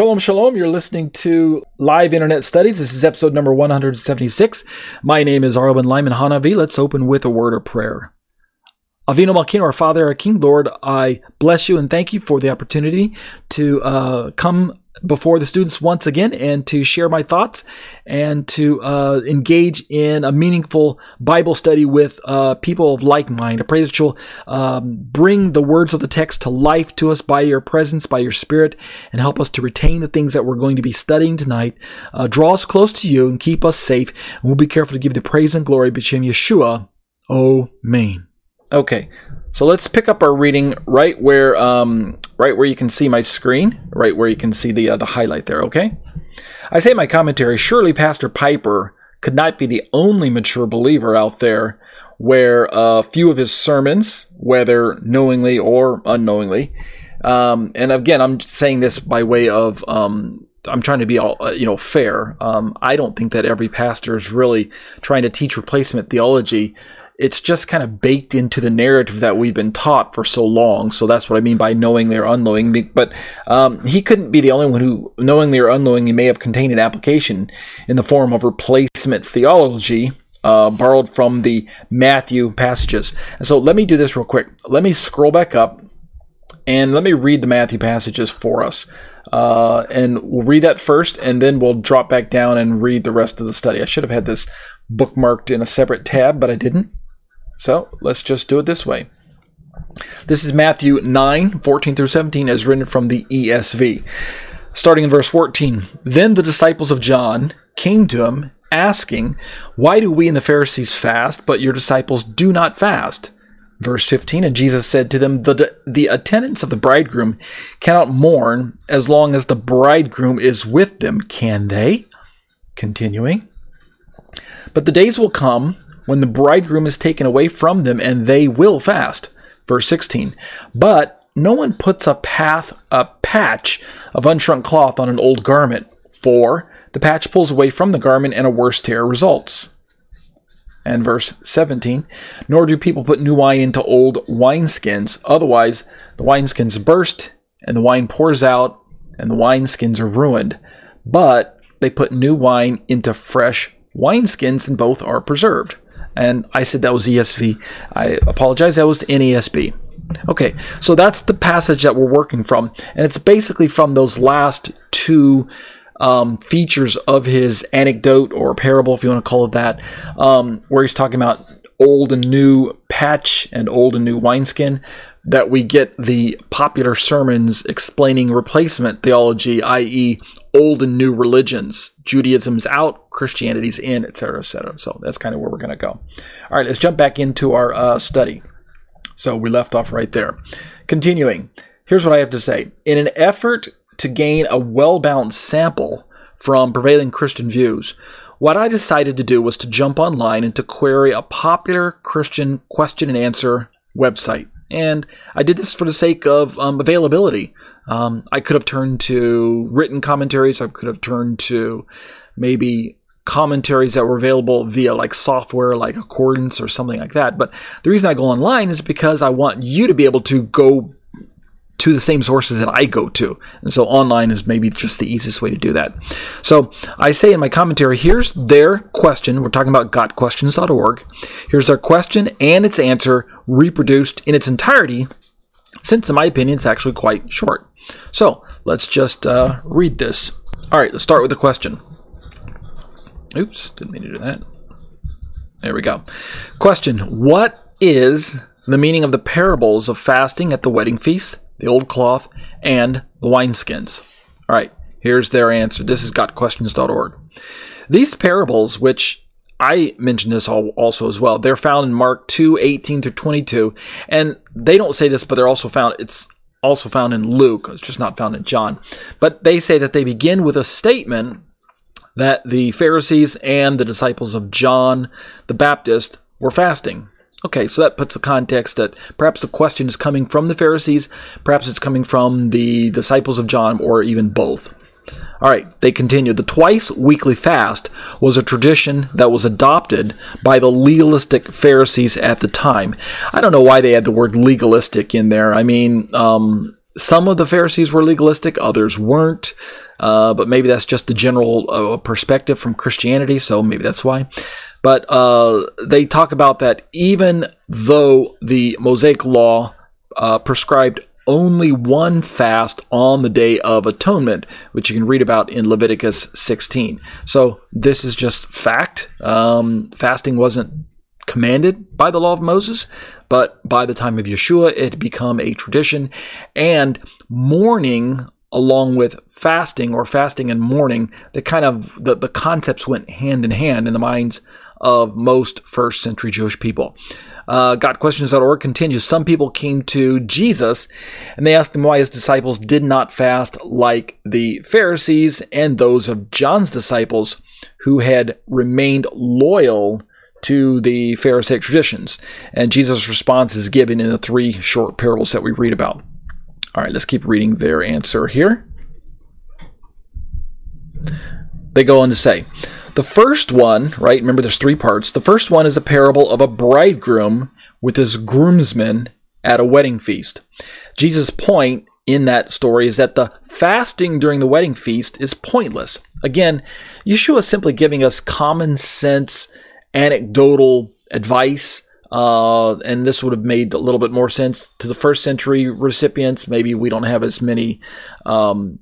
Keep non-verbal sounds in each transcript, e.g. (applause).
Shalom, shalom. You're listening to Live Internet Studies. This is episode number 176. My name is Ariel Ben Lyman Hanavi. Let's open with a word of prayer. Avinu Malkeinu, our Father, our King, Lord, I bless you and thank you for the opportunity to uh, come before the students once again and to share my thoughts and to uh, engage in a meaningful Bible study with uh, people of like mind. I pray that you'll um, bring the words of the text to life to us by your presence, by your spirit, and help us to retain the things that we're going to be studying tonight. Uh, draw us close to you and keep us safe. And we'll be careful to give the praise and glory, B'Shem Yeshua. Amen. Okay, so let's pick up our reading right where um, right where you can see my screen, right where you can see the uh, the highlight there. Okay, I say my commentary, surely Pastor Piper could not be the only mature believer out there where a few of his sermons, whether knowingly or unknowingly, um, and again, I'm saying this by way of um, I'm trying to be all uh, you know fair. Um, I don't think that every pastor is really trying to teach replacement theology it's just kind of baked into the narrative that we've been taught for so long. So that's what I mean by knowingly or unknowingly. But um, he couldn't be the only one who, knowingly or unknowingly, may have contained an application in the form of replacement theology. Uh, borrowed from the Matthew passages. And so let me do this real quick. Let me scroll back up and let me read the Matthew passages for us. Uh, and we'll read that first, and then we'll drop back down and read the rest of the study. I should have had this bookmarked in a separate tab, but I didn't. So let's just do it this way. This is Matthew 9, 14 through 17, as written from the ESV. Starting in verse 14 Then the disciples of John came to him, asking, Why do we and the Pharisees fast, but your disciples do not fast? Verse 15 And Jesus said to them, The, the attendants of the bridegroom cannot mourn as long as the bridegroom is with them, can they? Continuing. But the days will come when the bridegroom is taken away from them, and they will fast. Verse 16. But no one puts a path a patch of unshrunk cloth on an old garment, for the patch pulls away from the garment and a worse tear results. And verse 17, nor do people put new wine into old wineskins, otherwise the wineskins burst, and the wine pours out, and the wineskins are ruined. But they put new wine into fresh wineskins, and both are preserved and I said that was ESV. I apologize, that was NASB. Okay, so that's the passage that we're working from, and it's basically from those last two um, features of his anecdote or parable, if you want to call it that, um, where he's talking about old and new patch and old and new wineskin. That we get the popular sermons explaining replacement theology, i.e., old and new religions. Judaism's out, Christianity's in, etc., etc. So that's kind of where we're going to go. All right, let's jump back into our uh, study. So we left off right there. Continuing, here's what I have to say. In an effort to gain a well balanced sample from prevailing Christian views, what I decided to do was to jump online and to query a popular Christian question and answer website. And I did this for the sake of um, availability. Um, I could have turned to written commentaries. I could have turned to maybe commentaries that were available via like software like Accordance or something like that. But the reason I go online is because I want you to be able to go to the same sources that I go to. And so online is maybe just the easiest way to do that. So I say in my commentary, here's their question. We're talking about gotquestions.org. Here's their question and its answer reproduced in its entirety, since in my opinion, it's actually quite short. So let's just uh, read this. All right, let's start with the question. Oops, didn't mean to do that. There we go. Question What is the meaning of the parables of fasting at the wedding feast, the old cloth, and the wineskins? All right, here's their answer. This is gotquestions.org. These parables, which I mentioned this also as well, they're found in Mark 2 18 through 22. And they don't say this, but they're also found, it's also found in Luke. It's just not found in John. But they say that they begin with a statement that the Pharisees and the disciples of John the Baptist were fasting. Okay, so that puts the context that perhaps the question is coming from the Pharisees, perhaps it's coming from the disciples of John, or even both. All right, they continue. The twice weekly fast was a tradition that was adopted by the legalistic Pharisees at the time. I don't know why they had the word legalistic in there. I mean, um, some of the Pharisees were legalistic, others weren't. Uh, but maybe that's just the general uh, perspective from Christianity, so maybe that's why. But uh, they talk about that even though the Mosaic law uh, prescribed only one fast on the Day of Atonement, which you can read about in Leviticus 16. So this is just fact. Um, fasting wasn't commanded by the law of Moses, but by the time of Yeshua, it had become a tradition. And mourning along with fasting or fasting and mourning, the kind of the, the concepts went hand in hand in the minds of most first century Jewish people. Uh, continues. Some people came to Jesus and they asked him why his disciples did not fast like the Pharisees and those of John's disciples who had remained loyal to the Pharisaic traditions. And Jesus' response is given in the three short parables that we read about. All right, let's keep reading their answer here. They go on to say, the first one, right? Remember, there's three parts. The first one is a parable of a bridegroom with his groomsmen at a wedding feast. Jesus' point in that story is that the fasting during the wedding feast is pointless. Again, Yeshua is simply giving us common sense, anecdotal advice. Uh, and this would have made a little bit more sense to the first century recipients. Maybe we don't have as many um,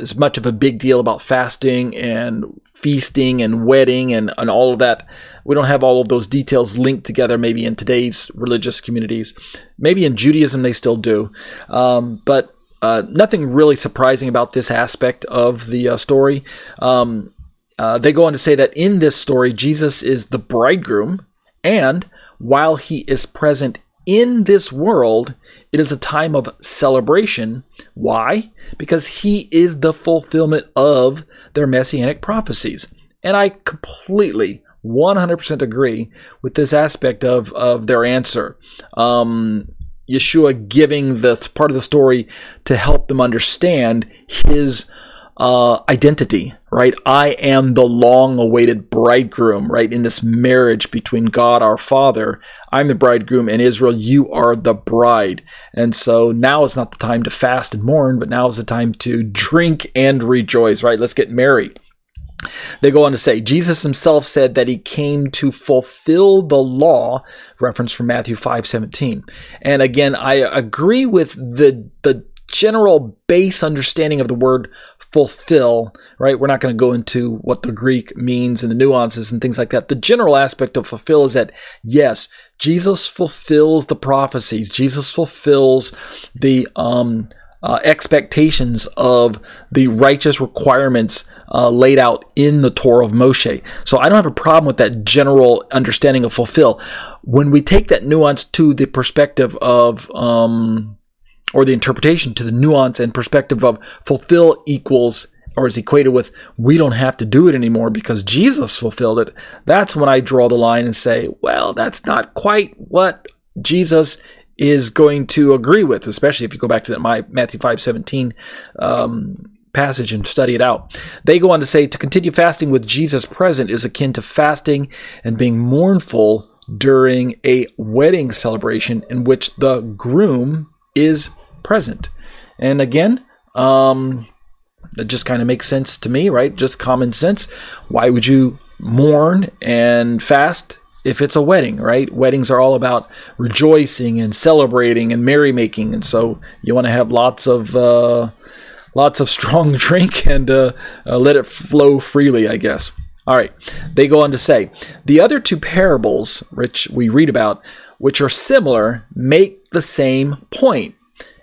as much of a big deal about fasting and feasting and wedding and, and all of that. We don't have all of those details linked together, maybe in today's religious communities. Maybe in Judaism they still do. Um, but uh, nothing really surprising about this aspect of the uh, story. Um, uh, they go on to say that in this story, Jesus is the bridegroom, and while he is present in this world, it is a time of celebration. Why? Because he is the fulfillment of their messianic prophecies. And I completely, 100% agree with this aspect of, of their answer. Um, Yeshua giving the part of the story to help them understand his uh, identity, right? I am the long awaited bridegroom, right? In this marriage between God our Father, I'm the bridegroom, and Israel, you are the bride. And so now is not the time to fast and mourn, but now is the time to drink and rejoice, right? Let's get married. They go on to say, Jesus himself said that he came to fulfill the law, reference from Matthew 5 17. And again, I agree with the, the general base understanding of the word fulfill, right? We're not going to go into what the Greek means and the nuances and things like that. The general aspect of fulfill is that, yes, Jesus fulfills the prophecies. Jesus fulfills the, um, uh, expectations of the righteous requirements uh, laid out in the Torah of Moshe. So I don't have a problem with that general understanding of fulfill. When we take that nuance to the perspective of um, or the interpretation to the nuance and perspective of fulfill equals or is equated with we don't have to do it anymore because Jesus fulfilled it, that's when I draw the line and say, well, that's not quite what Jesus is going to agree with, especially if you go back to that my Matthew 5 17 um, passage and study it out. They go on to say to continue fasting with Jesus present is akin to fasting and being mournful during a wedding celebration in which the groom is present. And again, um, that just kind of makes sense to me, right? Just common sense. Why would you mourn and fast if it's a wedding, right? Weddings are all about rejoicing and celebrating and merrymaking, and so you want to have lots of uh, lots of (laughs) strong drink and uh, uh, let it flow freely, I guess. All right, they go on to say the other two parables, which we read about, which are similar, make the same point.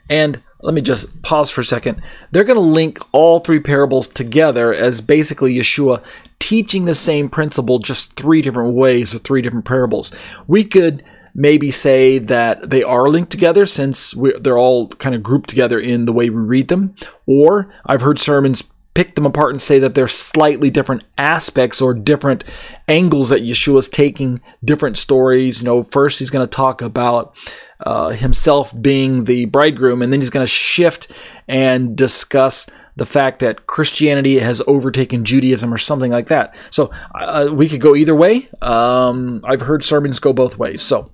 And let me just pause for a second. They're going to link all three parables together as basically Yeshua teaching the same principle, just three different ways or three different parables. We could maybe say that they are linked together since they're all kind of grouped together in the way we read them. Or I've heard sermons pick them apart and say that they're slightly different aspects or different angles that Yeshua is taking, different stories. You know, first he's going to talk about uh, himself being the bridegroom, and then he's going to shift and discuss the fact that Christianity has overtaken Judaism or something like that. So uh, we could go either way. Um, I've heard sermons go both ways. So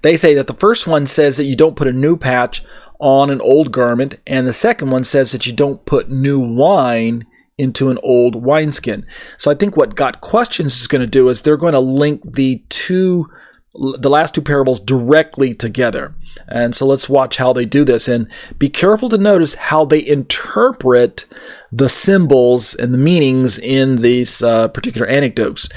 they say that the first one says that you don't put a new patch on an old garment, and the second one says that you don't put new wine into an old wineskin. So I think what Got Questions is going to do is they're going to link the two the last two parables directly together. And so let's watch how they do this and be careful to notice how they interpret the symbols and the meanings in these uh, particular anecdotes.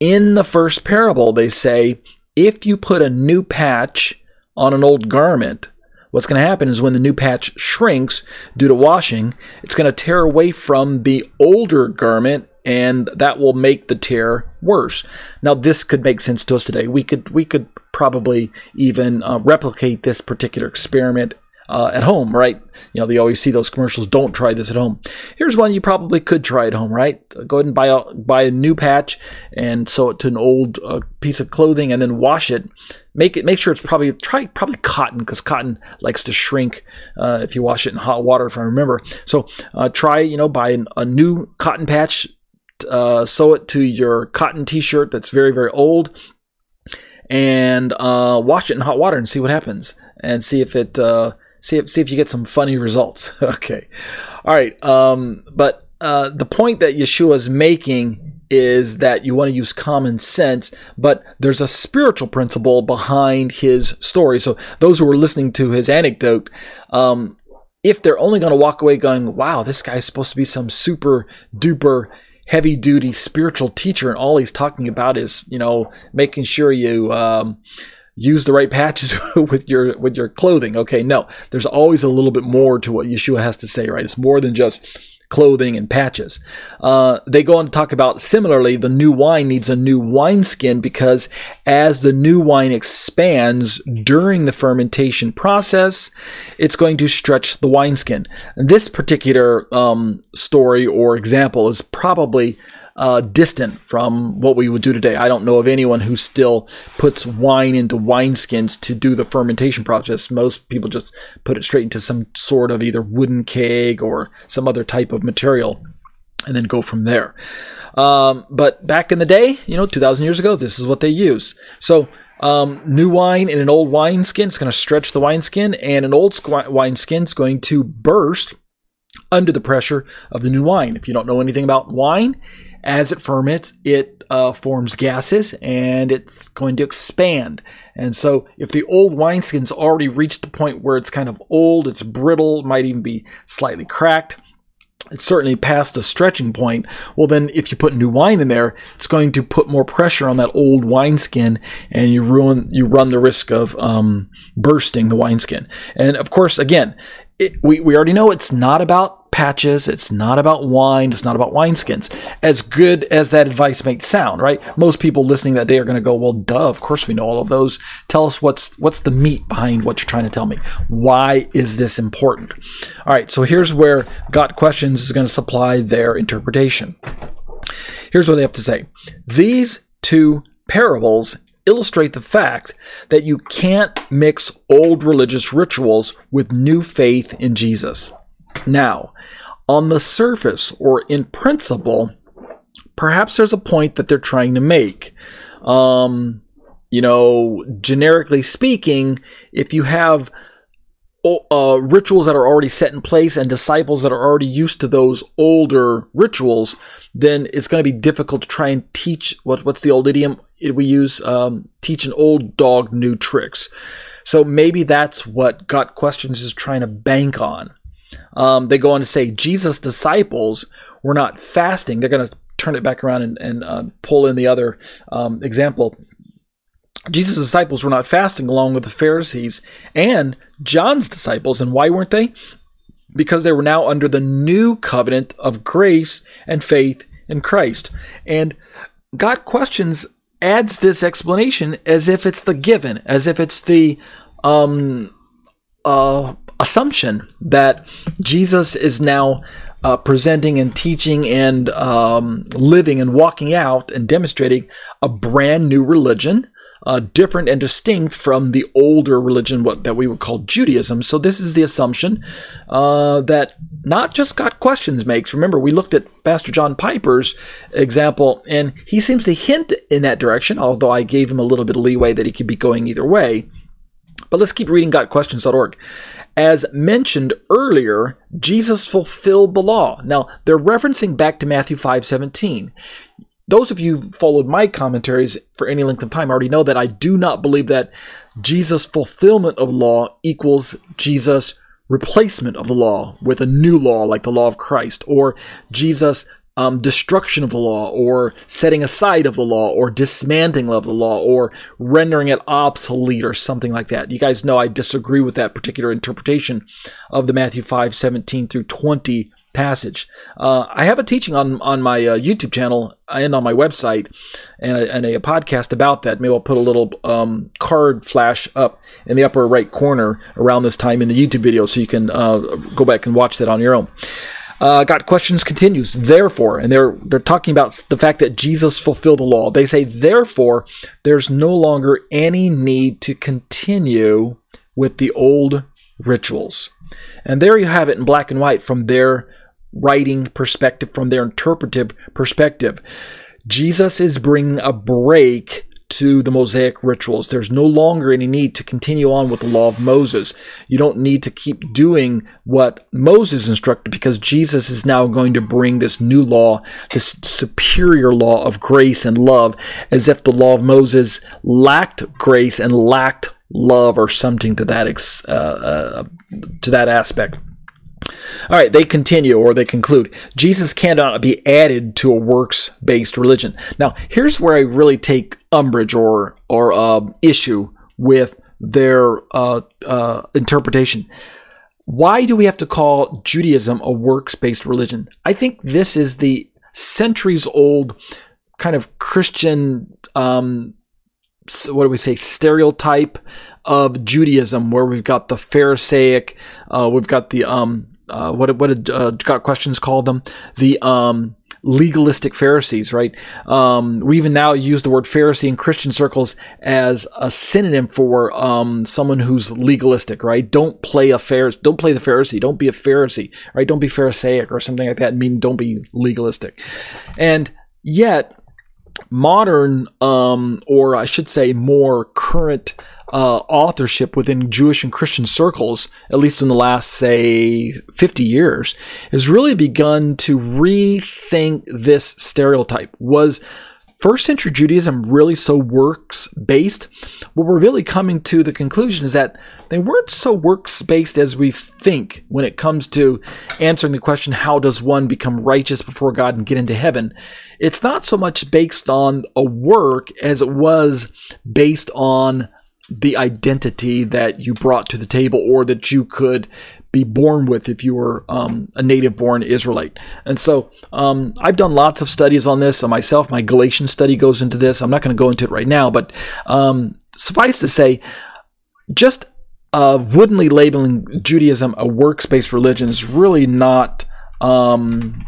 In the first parable, they say, if you put a new patch on an old garment, what's going to happen is when the new patch shrinks due to washing, it's going to tear away from the older garment and that will make the tear worse. Now, this could make sense to us today. We could we could probably even uh, replicate this particular experiment uh, at home, right? You know, they always see those commercials. Don't try this at home. Here's one you probably could try at home, right? Go ahead and buy a buy a new patch and sew it to an old uh, piece of clothing, and then wash it. Make it make sure it's probably try probably cotton because cotton likes to shrink uh, if you wash it in hot water, if I remember. So uh, try you know buy an, a new cotton patch uh, sew it to your cotton t-shirt that's very very old and uh, wash it in hot water and see what happens and see if it uh, see if see if you get some funny results (laughs) okay all right um, but uh, the point that yeshua is making is that you want to use common sense, but there's a spiritual principle behind his story. So those who are listening to his anecdote, um, if they're only going to walk away going, "Wow, this guy's supposed to be some super duper heavy duty spiritual teacher, and all he's talking about is you know making sure you. Um, use the right patches (laughs) with your with your clothing. Okay, no, there's always a little bit more to what Yeshua has to say, right? It's more than just clothing and patches. Uh, they go on to talk about similarly, the new wine needs a new wineskin because as the new wine expands during the fermentation process, it's going to stretch the wineskin. This particular um, story or example is probably uh, distant from what we would do today. I don't know of anyone who still puts wine into wineskins to do the fermentation process. Most people just put it straight into some sort of either wooden keg or some other type of material and then go from there. Um, but back in the day, you know, 2,000 years ago, this is what they use. So, um, new wine in an old wineskin, is going to stretch the wineskin, and an old wineskin is going to burst under the pressure of the new wine. If you don't know anything about wine, as it ferments, it uh, forms gases and it's going to expand. And so, if the old wineskin's already reached the point where it's kind of old, it's brittle, might even be slightly cracked, it's certainly past the stretching point. Well, then, if you put new wine in there, it's going to put more pressure on that old wineskin, and you ruin, you run the risk of um, bursting the wineskin. And of course, again, it, we we already know it's not about patches. It's not about wine. It's not about wineskins. As good as that advice might sound, right? Most people listening that day are going to go, "Well, duh. Of course we know all of those. Tell us what's what's the meat behind what you're trying to tell me. Why is this important?" All right. So here's where Got Questions is going to supply their interpretation. Here's what they have to say. These two parables illustrate the fact that you can't mix old religious rituals with new faith in Jesus. Now, on the surface or in principle, perhaps there's a point that they're trying to make. Um, you know, generically speaking, if you have uh, rituals that are already set in place and disciples that are already used to those older rituals, then it's going to be difficult to try and teach what what's the old idiom we use? Um, teach an old dog new tricks. So maybe that's what Got Questions is trying to bank on. Um, they go on to say Jesus' disciples were not fasting. They're going to turn it back around and, and uh, pull in the other um, example. Jesus' disciples were not fasting along with the Pharisees and John's disciples. And why weren't they? Because they were now under the new covenant of grace and faith in Christ. And Got Questions adds this explanation as if it's the given, as if it's the um, uh, assumption that Jesus is now uh, presenting and teaching and um, living and walking out and demonstrating a brand new religion, uh, different and distinct from the older religion what, that we would call Judaism. So this is the assumption uh, that not just Got Questions makes. Remember, we looked at Pastor John Piper's example, and he seems to hint in that direction, although I gave him a little bit of leeway that he could be going either way. But let's keep reading GotQuestions.org. As mentioned earlier, Jesus fulfilled the law. Now, they're referencing back to Matthew 5 17. Those of you who followed my commentaries for any length of time already know that I do not believe that Jesus' fulfillment of law equals Jesus' replacement of the law with a new law like the law of Christ, or Jesus' um, destruction of the law, or setting aside of the law, or dismantling of the law, or rendering it obsolete, or something like that. You guys know I disagree with that particular interpretation of the Matthew 5 17 through 20 passage. Uh, I have a teaching on on my uh, YouTube channel and on my website, and a, and a, podcast about that. Maybe I'll put a little um, card flash up in the upper right corner around this time in the YouTube video, so you can uh, go back and watch that on your own. Uh, got questions continues. Therefore, and they're they're talking about the fact that Jesus fulfilled the law. They say, therefore, there's no longer any need to continue with the old rituals. And there you have it in black and white from their writing perspective, from their interpretive perspective. Jesus is bringing a break to the Mosaic rituals. There's no longer any need to continue on with the law of Moses. You don't need to keep doing what Moses instructed because Jesus is now going to bring this new law, this superior law of grace and love, as if the law of Moses lacked grace and lacked love or something to that uh, uh, to that aspect. All right, they continue or they conclude Jesus cannot be added to a works based religion. Now, here's where I really take umbrage or, or uh, issue with their uh, uh, interpretation. Why do we have to call Judaism a works based religion? I think this is the centuries old kind of Christian, um, what do we say, stereotype of Judaism, where we've got the Pharisaic, uh, we've got the um, uh, what what did uh, got questions called them the um, legalistic Pharisees, right? Um, we even now use the word Pharisee in Christian circles as a synonym for um, someone who's legalistic, right? Don't play a Pharisee, don't play the Pharisee, don't be a Pharisee, right? Don't be Pharisaic or something like that. I mean, don't be legalistic. And yet, modern, um, or I should say, more current uh, authorship within Jewish and Christian circles, at least in the last, say, 50 years, has really begun to rethink this stereotype. Was first century Judaism really so works based? What we're really coming to the conclusion is that they weren't so works based as we think when it comes to answering the question, how does one become righteous before God and get into heaven? It's not so much based on a work as it was based on the identity that you brought to the table or that you could be born with if you were um, a native born Israelite. And so um, I've done lots of studies on this myself. My Galatian study goes into this. I'm not going to go into it right now, but um, suffice to say, just uh, woodenly labeling Judaism a works based religion is really not. Um,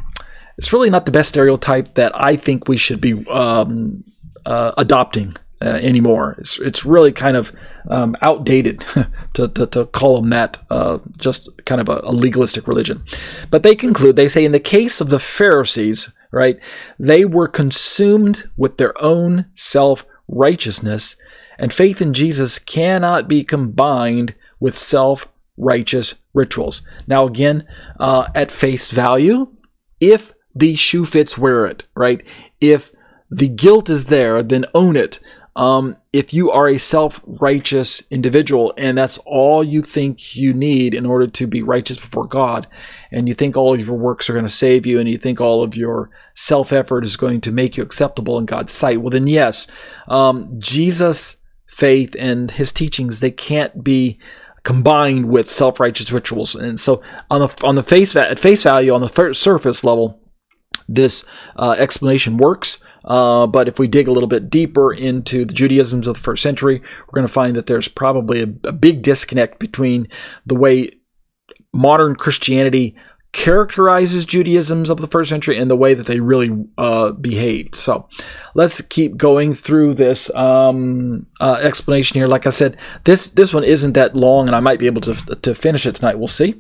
it's really not the best stereotype that I think we should be um, uh, adopting uh, anymore. It's it's really kind of um, outdated (laughs) to, to, to, call them that, uh, just kind of a, a, legalistic religion. But they conclude, they say, in the case of the Pharisees, right, they were consumed with their own self righteousness, and faith in Jesus cannot be combined with self righteous rituals. Now, again, uh, at face value, if the shoe fits, wear it, right? If the guilt is there, then own it. Um, if you are a self righteous individual and that's all you think you need in order to be righteous before God, and you think all of your works are going to save you, and you think all of your self effort is going to make you acceptable in God's sight, well, then yes, um, Jesus' faith and his teachings, they can't be combined with self righteous rituals. And so, on the, on the face, at face value, on the surface level, this uh, explanation works. Uh, but if we dig a little bit deeper into the Judaisms of the first century, we're going to find that there's probably a, a big disconnect between the way modern Christianity characterizes Judaisms of the first century and the way that they really uh, behaved. So let's keep going through this um, uh, explanation here. Like I said, this this one isn't that long, and I might be able to to finish it tonight. We'll see.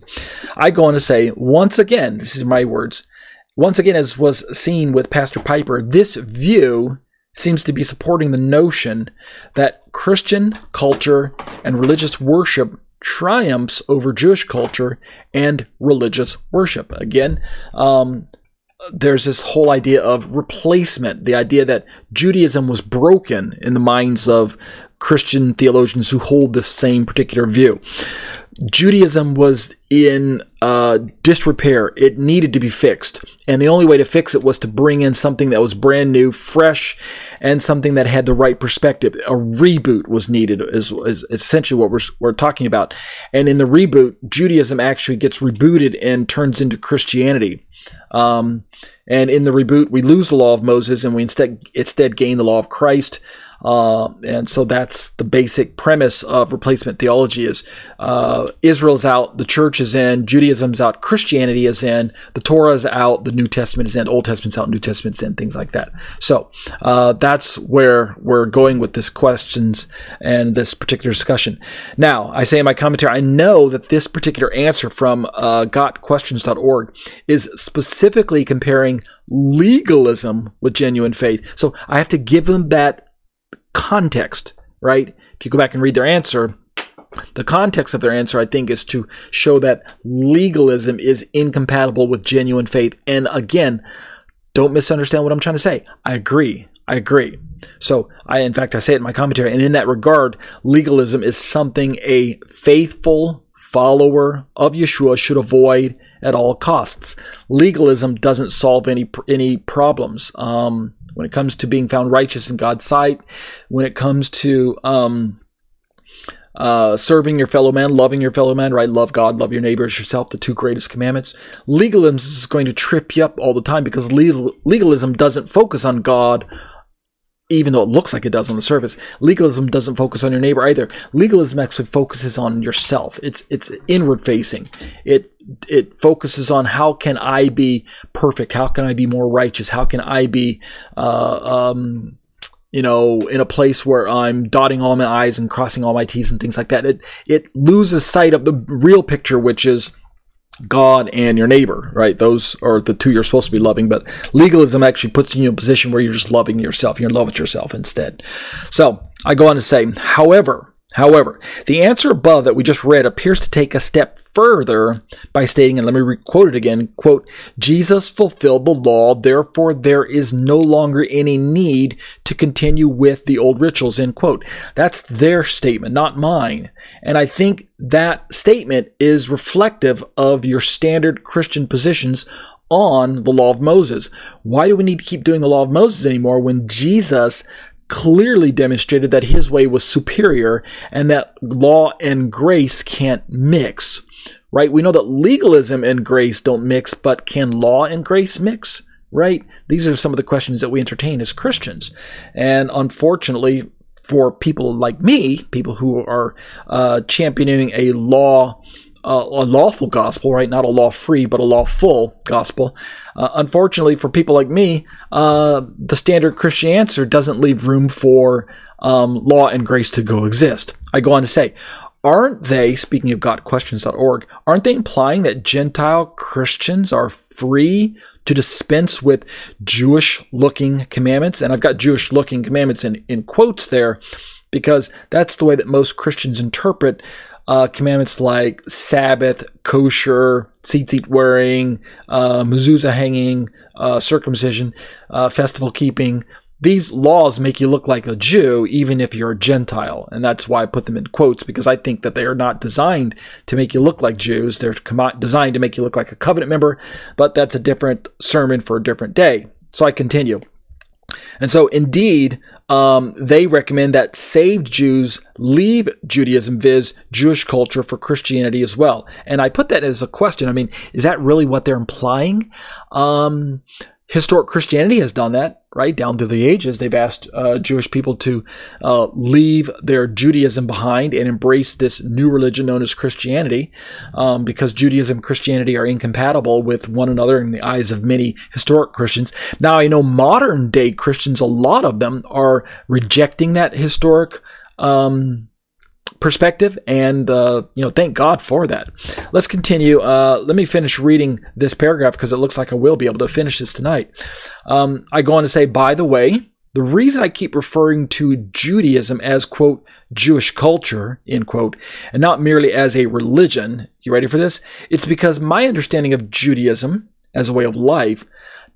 I go on to say once again, this is my words. Once again, as was seen with Pastor Piper, this view seems to be supporting the notion that Christian culture and religious worship triumphs over Jewish culture and religious worship. Again, um, there's this whole idea of replacement, the idea that Judaism was broken in the minds of Christian theologians who hold the same particular view. Judaism was in uh, disrepair. It needed to be fixed. And the only way to fix it was to bring in something that was brand new, fresh, and something that had the right perspective. A reboot was needed, is, is essentially what we're, we're talking about. And in the reboot, Judaism actually gets rebooted and turns into Christianity. Um, and in the reboot, we lose the law of Moses and we instead instead gain the law of Christ. Uh, and so that's the basic premise of replacement theology is uh, Israel's out, the church is in, Judaism's out, Christianity is in, the Torah is out, the New Testament is in, Old Testament's out, New Testament's in, things like that. So uh, that's where we're going with this questions and this particular discussion. Now, I say in my commentary, I know that this particular answer from uh, gotquestions.org is specifically comparing legalism with genuine faith. So I have to give them that context, right? If you go back and read their answer, the context of their answer, I think, is to show that legalism is incompatible with genuine faith. And again, don't misunderstand what I'm trying to say. I agree. I agree. So, I, in fact, I say it in my commentary. And in that regard, legalism is something a faithful follower of Yeshua should avoid at all costs. Legalism doesn't solve any any problems. Um, when it comes to being found righteous in God's sight, when it comes to um, uh, serving your fellow man, loving your fellow man, right? Love God, love your neighbor as yourself, the two greatest commandments. Legalism is going to trip you up all the time because legal, legalism doesn't focus on God even though it looks like it does on the surface. Legalism doesn't focus on your neighbor either. Legalism actually focuses on yourself. It's it's inward facing. It it focuses on how can I be perfect? How can I be more righteous? How can I be uh, um, you know, in a place where I'm dotting all my I's and crossing all my T's and things like that. It it loses sight of the real picture, which is God and your neighbor, right? Those are the two you're supposed to be loving, but legalism actually puts you in a position where you're just loving yourself. You're in love with yourself instead. So I go on to say, however, However, the answer above that we just read appears to take a step further by stating, and let me quote it again, quote, Jesus fulfilled the law, therefore there is no longer any need to continue with the old rituals, end quote. That's their statement, not mine. And I think that statement is reflective of your standard Christian positions on the law of Moses. Why do we need to keep doing the law of Moses anymore when Jesus clearly demonstrated that his way was superior and that law and grace can't mix. Right? We know that legalism and grace don't mix, but can law and grace mix? Right? These are some of the questions that we entertain as Christians. And unfortunately, for people like me, people who are uh, championing a law uh, a lawful gospel, right? Not a law free, but a lawful gospel. Uh, unfortunately, for people like me, uh, the standard Christian answer doesn't leave room for um, law and grace to go exist. I go on to say, aren't they, speaking of GotQuestions.org, aren't they implying that Gentile Christians are free to dispense with Jewish looking commandments? And I've got Jewish looking commandments in, in quotes there because that's the way that most Christians interpret uh, commandments like Sabbath, kosher, tzitzit wearing, uh, mezuzah hanging, uh, circumcision, uh, festival keeping. These laws make you look like a Jew, even if you're a Gentile. And that's why I put them in quotes, because I think that they are not designed to make you look like Jews. They're designed to make you look like a covenant member, but that's a different sermon for a different day. So I continue. And so, indeed, um, they recommend that saved Jews leave Judaism, viz., Jewish culture, for Christianity as well. And I put that as a question. I mean, is that really what they're implying? Um, historic Christianity has done that, right? Down through the ages, they've asked uh, Jewish people to uh, leave their Judaism behind and embrace this new religion known as Christianity, um, because Judaism and Christianity are incompatible with one another in the eyes of many historic Christians. Now, I know modern day Christians, a lot of them are rejecting that historic. Um, perspective and uh, you know thank god for that. Let's continue. Uh, let me finish reading this paragraph because it looks like i will be able to finish this tonight. Um, i go on to say by the way The reason I keep referring to Judaism as, quote, Jewish culture, end quote, and not merely as a religion, you ready for this? It's because my understanding of Judaism as a way of life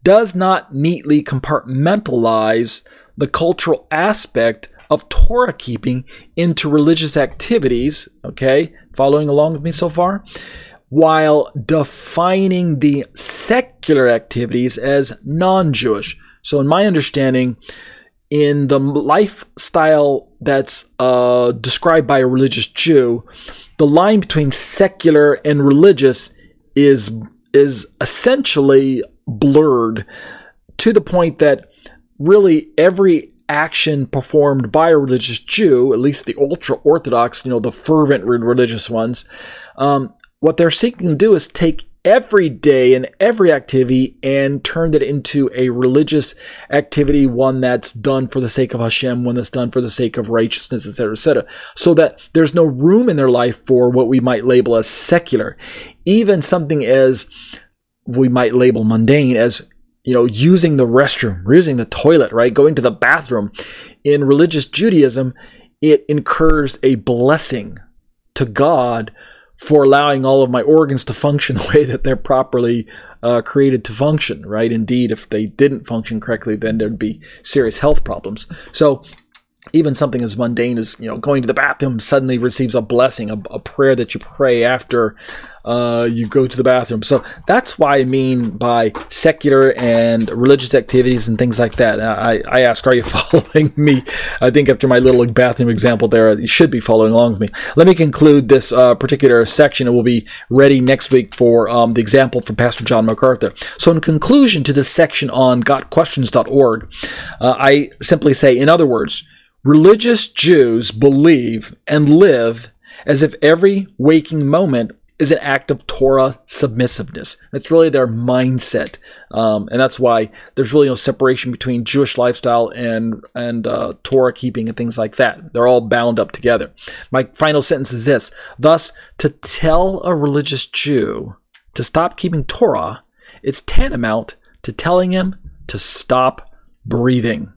does not neatly compartmentalize the cultural aspect of Torah keeping into religious activities, okay? Following along with me so far? While defining the secular activities as non Jewish. So, in my understanding, in the lifestyle that's uh, described by a religious Jew, the line between secular and religious is is essentially blurred to the point that really every action performed by a religious Jew, at least the ultra orthodox, you know, the fervent religious ones, um, what they're seeking to do is take every day and every activity and turn it into a religious activity, one that's done for the sake of Hashem, one that's done for the sake of righteousness, etc., etc. So that there's no room in their life for what we might label as secular. Even something as we might label mundane as you know, using the restroom, using the toilet, right? Going to the bathroom. In religious Judaism, it incurs a blessing to God for allowing all of my organs to function (laughs) the way that they're properly uh, created to function, right? Indeed, if they didn't function correctly, then there'd be serious health problems. So, even something as mundane as you know going to the bathroom suddenly receives a blessing, a, a prayer that you pray after uh, you go to the bathroom. So that's why I mean by secular and religious activities and things like that. I, I ask, are you (laughs) following me? I think after my little bathroom example there, you should be following along with me. Let me conclude this uh, particular section and we'll be ready next week for um, the example from Pastor John MacArthur. So in conclusion to this section on gotquestions.org, uh, I simply say, in other words, religious Jews believe and live as if every waking moment is an act of Torah submissiveness. That's really their mindset, um, and that's why there's really no separation between Jewish lifestyle and and uh, Torah keeping and things like that. They're all bound up together. My final sentence is this: Thus, to tell a religious Jew to stop keeping Torah, it's tantamount to telling him to stop breathing.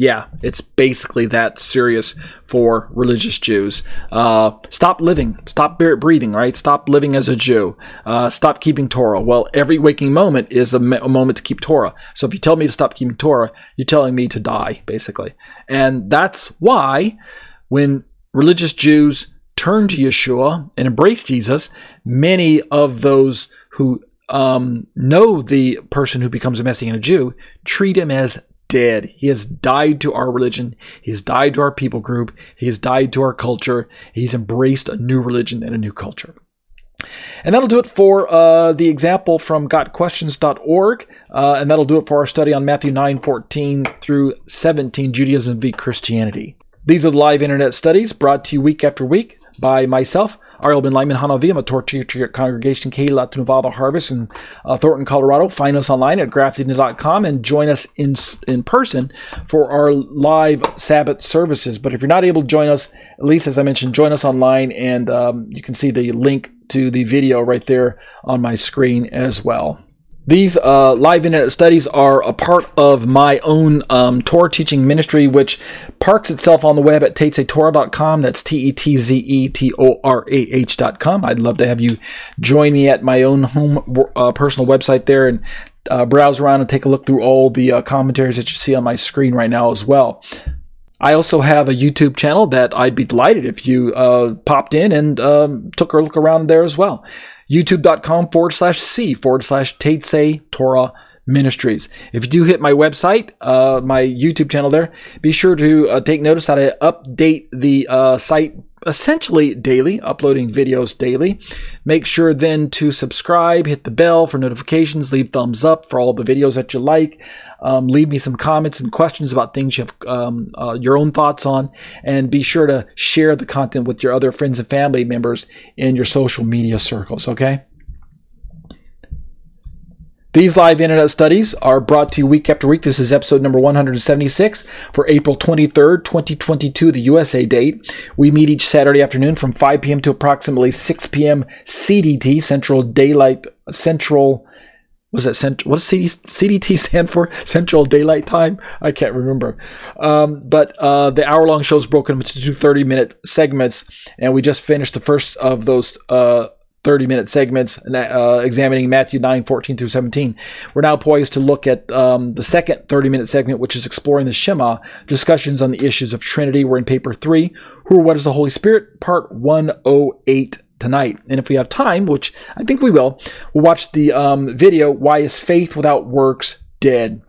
Yeah, it's basically that serious for religious Jews. Uh, stop living, stop breathing, right? Stop living as a Jew. Uh, stop keeping Torah. Well, every waking moment is a, me- a, moment to keep Torah. So if you tell me to stop keeping Torah, you're telling me to die, basically. And that's why when religious Jews turn to Yeshua and embrace Jesus, many of those who um, know the person who becomes a Messianic Jew treat him as dead. He has died to our religion. He's died to our people group. He's died to our culture. He's embraced a new religion and a new culture. And that'll do it for uh, the example from gotquestions.org. Uh, and that'll do it for our study on Matthew 9 14 through 17, Judaism v. Christianity. These are the live internet studies brought to you week after week by myself, Ariel Ben Lyman Hanavi. I'm a Torah teacher at Congregation Keilat Nevada Harvest in uh, Thornton, Colorado. Find us online at grafted.com and join us in in person for our live Sabbath services. But if you're not able to join us, at least as I mentioned, join us online, and um, you can see the link to the video right there on my screen as well. These uh, live internet studies are a part of my own um, Torah teaching ministry, which parks itself on the web at tetzetorah.com. That's T E T Z E T O R A H.com. I'd love to have you join me at my own home uh, personal website there and uh, browse around and take a look through all the uh, commentaries that you see on my screen right now as well. I also have a YouTube channel that I'd be delighted if you uh, popped in and um, took a look around there as well youtube.com forward slash C forward slash Tetze Torah Ministries. If you do hit my website, uh, my YouTube channel there, be sure to uh, take notice that I update the uh, site essentially daily, uploading videos daily. Make sure then to subscribe, hit the bell for notifications, leave thumbs up for all the videos that you like. Um, leave me some comments and questions about things you have um, uh, your own thoughts on, and be sure to share the content with your other friends and family members in your social media circles. Okay. These live internet studies are brought to you week after week. This is episode number 176 for April 23rd, 2022, the USA date. We meet each Saturday afternoon from 5 p.m. to approximately 6 p.m. CDT, Central Daylight, Central was that cent- what does CDT (laughs) stand for? Central Daylight Time? I can't remember. Um, but uh, the hour long show is broken into two 30 minute segments, and we just finished the first of those uh, 30 minute segments uh, examining Matthew 9 14 through 17. We're now poised to look at um, the second 30 minute segment, which is exploring the Shema, discussions on the issues of Trinity. We're in paper three, Who or What is the Holy Spirit, part 108 tonight. And if we have time, which I think we will, we'll watch the um, video, Why is Faith Without Works Dead?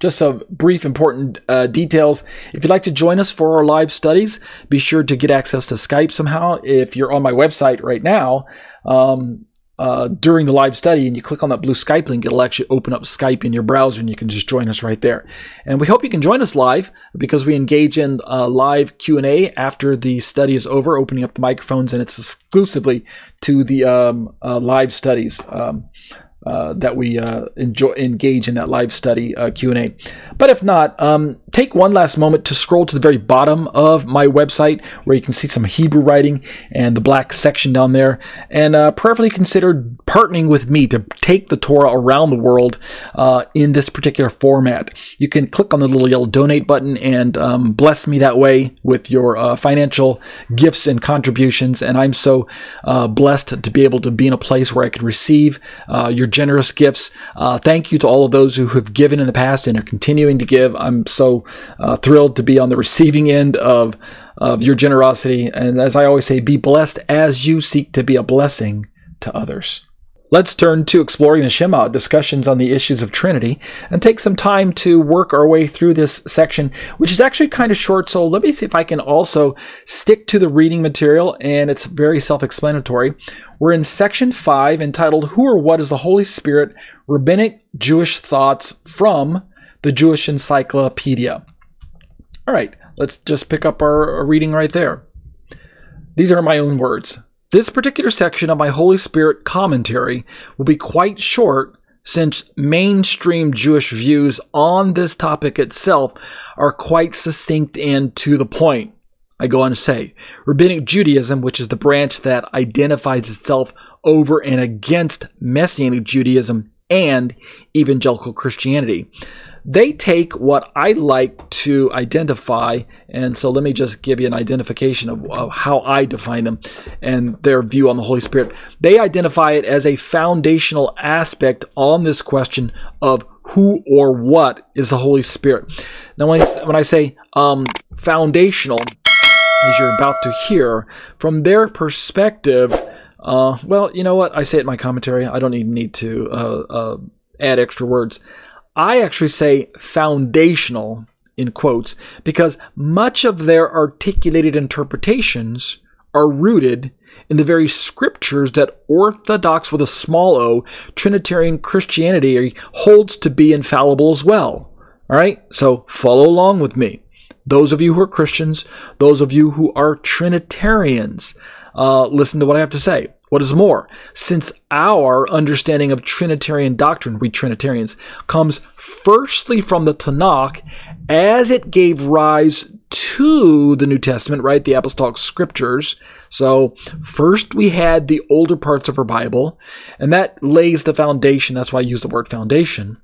Just some brief important uh, details. If you'd like to join us for our live studies, be sure to get access to Skype somehow. If you're on my website right now, um, uh, during the live study and you click on that blue Skype link, it'll actually open up Skype in your browser and you can just join us right there. And we hope you can join us live because we engage in uh, live Q&A after the study is over, opening up the microphones and it's exclusively to the um, uh, live studies. Um, that we uh, enjoy engage in that live study uh, Q&A. But if not, um, take one last moment to scroll to the very bottom of my website where you can see some Hebrew writing and the black section down there and uh, prayerfully consider partnering with me to take the Torah around the world uh, in this particular format. You can click on the little yellow donate button and um, bless me that way with your uh, financial gifts and contributions and I'm so blessed to be able to be in a place where I can receive your generous gifts. Uh, thank you to all of those who have given in the past and are continuing to give. I'm so uh, thrilled to be on the receiving end of of your generosity. And as I always say, be blessed as you seek to be a blessing to others. Let's turn to exploring the Shema, discussions on the issues of Trinity, and take some time to work our way through this section, which is actually kind of short. So let me see if I can also stick to the reading material, and it's very self explanatory. We're in section five entitled Who or What is the Holy Spirit? Rabbinic Jewish Thoughts from the Jewish Encyclopedia. All right, let's just pick up our reading right there. These are my own words. This particular section of my Holy Spirit commentary will be quite short since mainstream Jewish views on this topic itself are quite succinct and to the point. I go on to say, Rabbinic Judaism, which is the branch that identifies itself over and against Messianic Judaism and evangelical Christianity, they take what I like to identify, and so let me just give you an identification of, of, how I define them and their view on the Holy Spirit. They identify it as a foundational aspect on this question of who or what is the Holy Spirit. Now, when I, when I say um, foundational, as you're about to hear, from their perspective, uh, well, you know what? I say it in my commentary. I don't even need to uh, uh, add extra words. I actually say foundational in quotes because much of their articulated interpretations are rooted in the very scriptures that Orthodox with a small o Trinitarian Christianity holds to be infallible as well. All right, so follow along with me. Those of you who are Christians, those of you who are Trinitarians, uh, listen to what I have to say. What is more, since our understanding of Trinitarian doctrine, we Trinitarians, comes firstly from the Tanakh as it gave rise to the New Testament, right? The apostolic scriptures. So first we had the older parts of our Bible, and that lays the foundation. That's why I use the word foundation.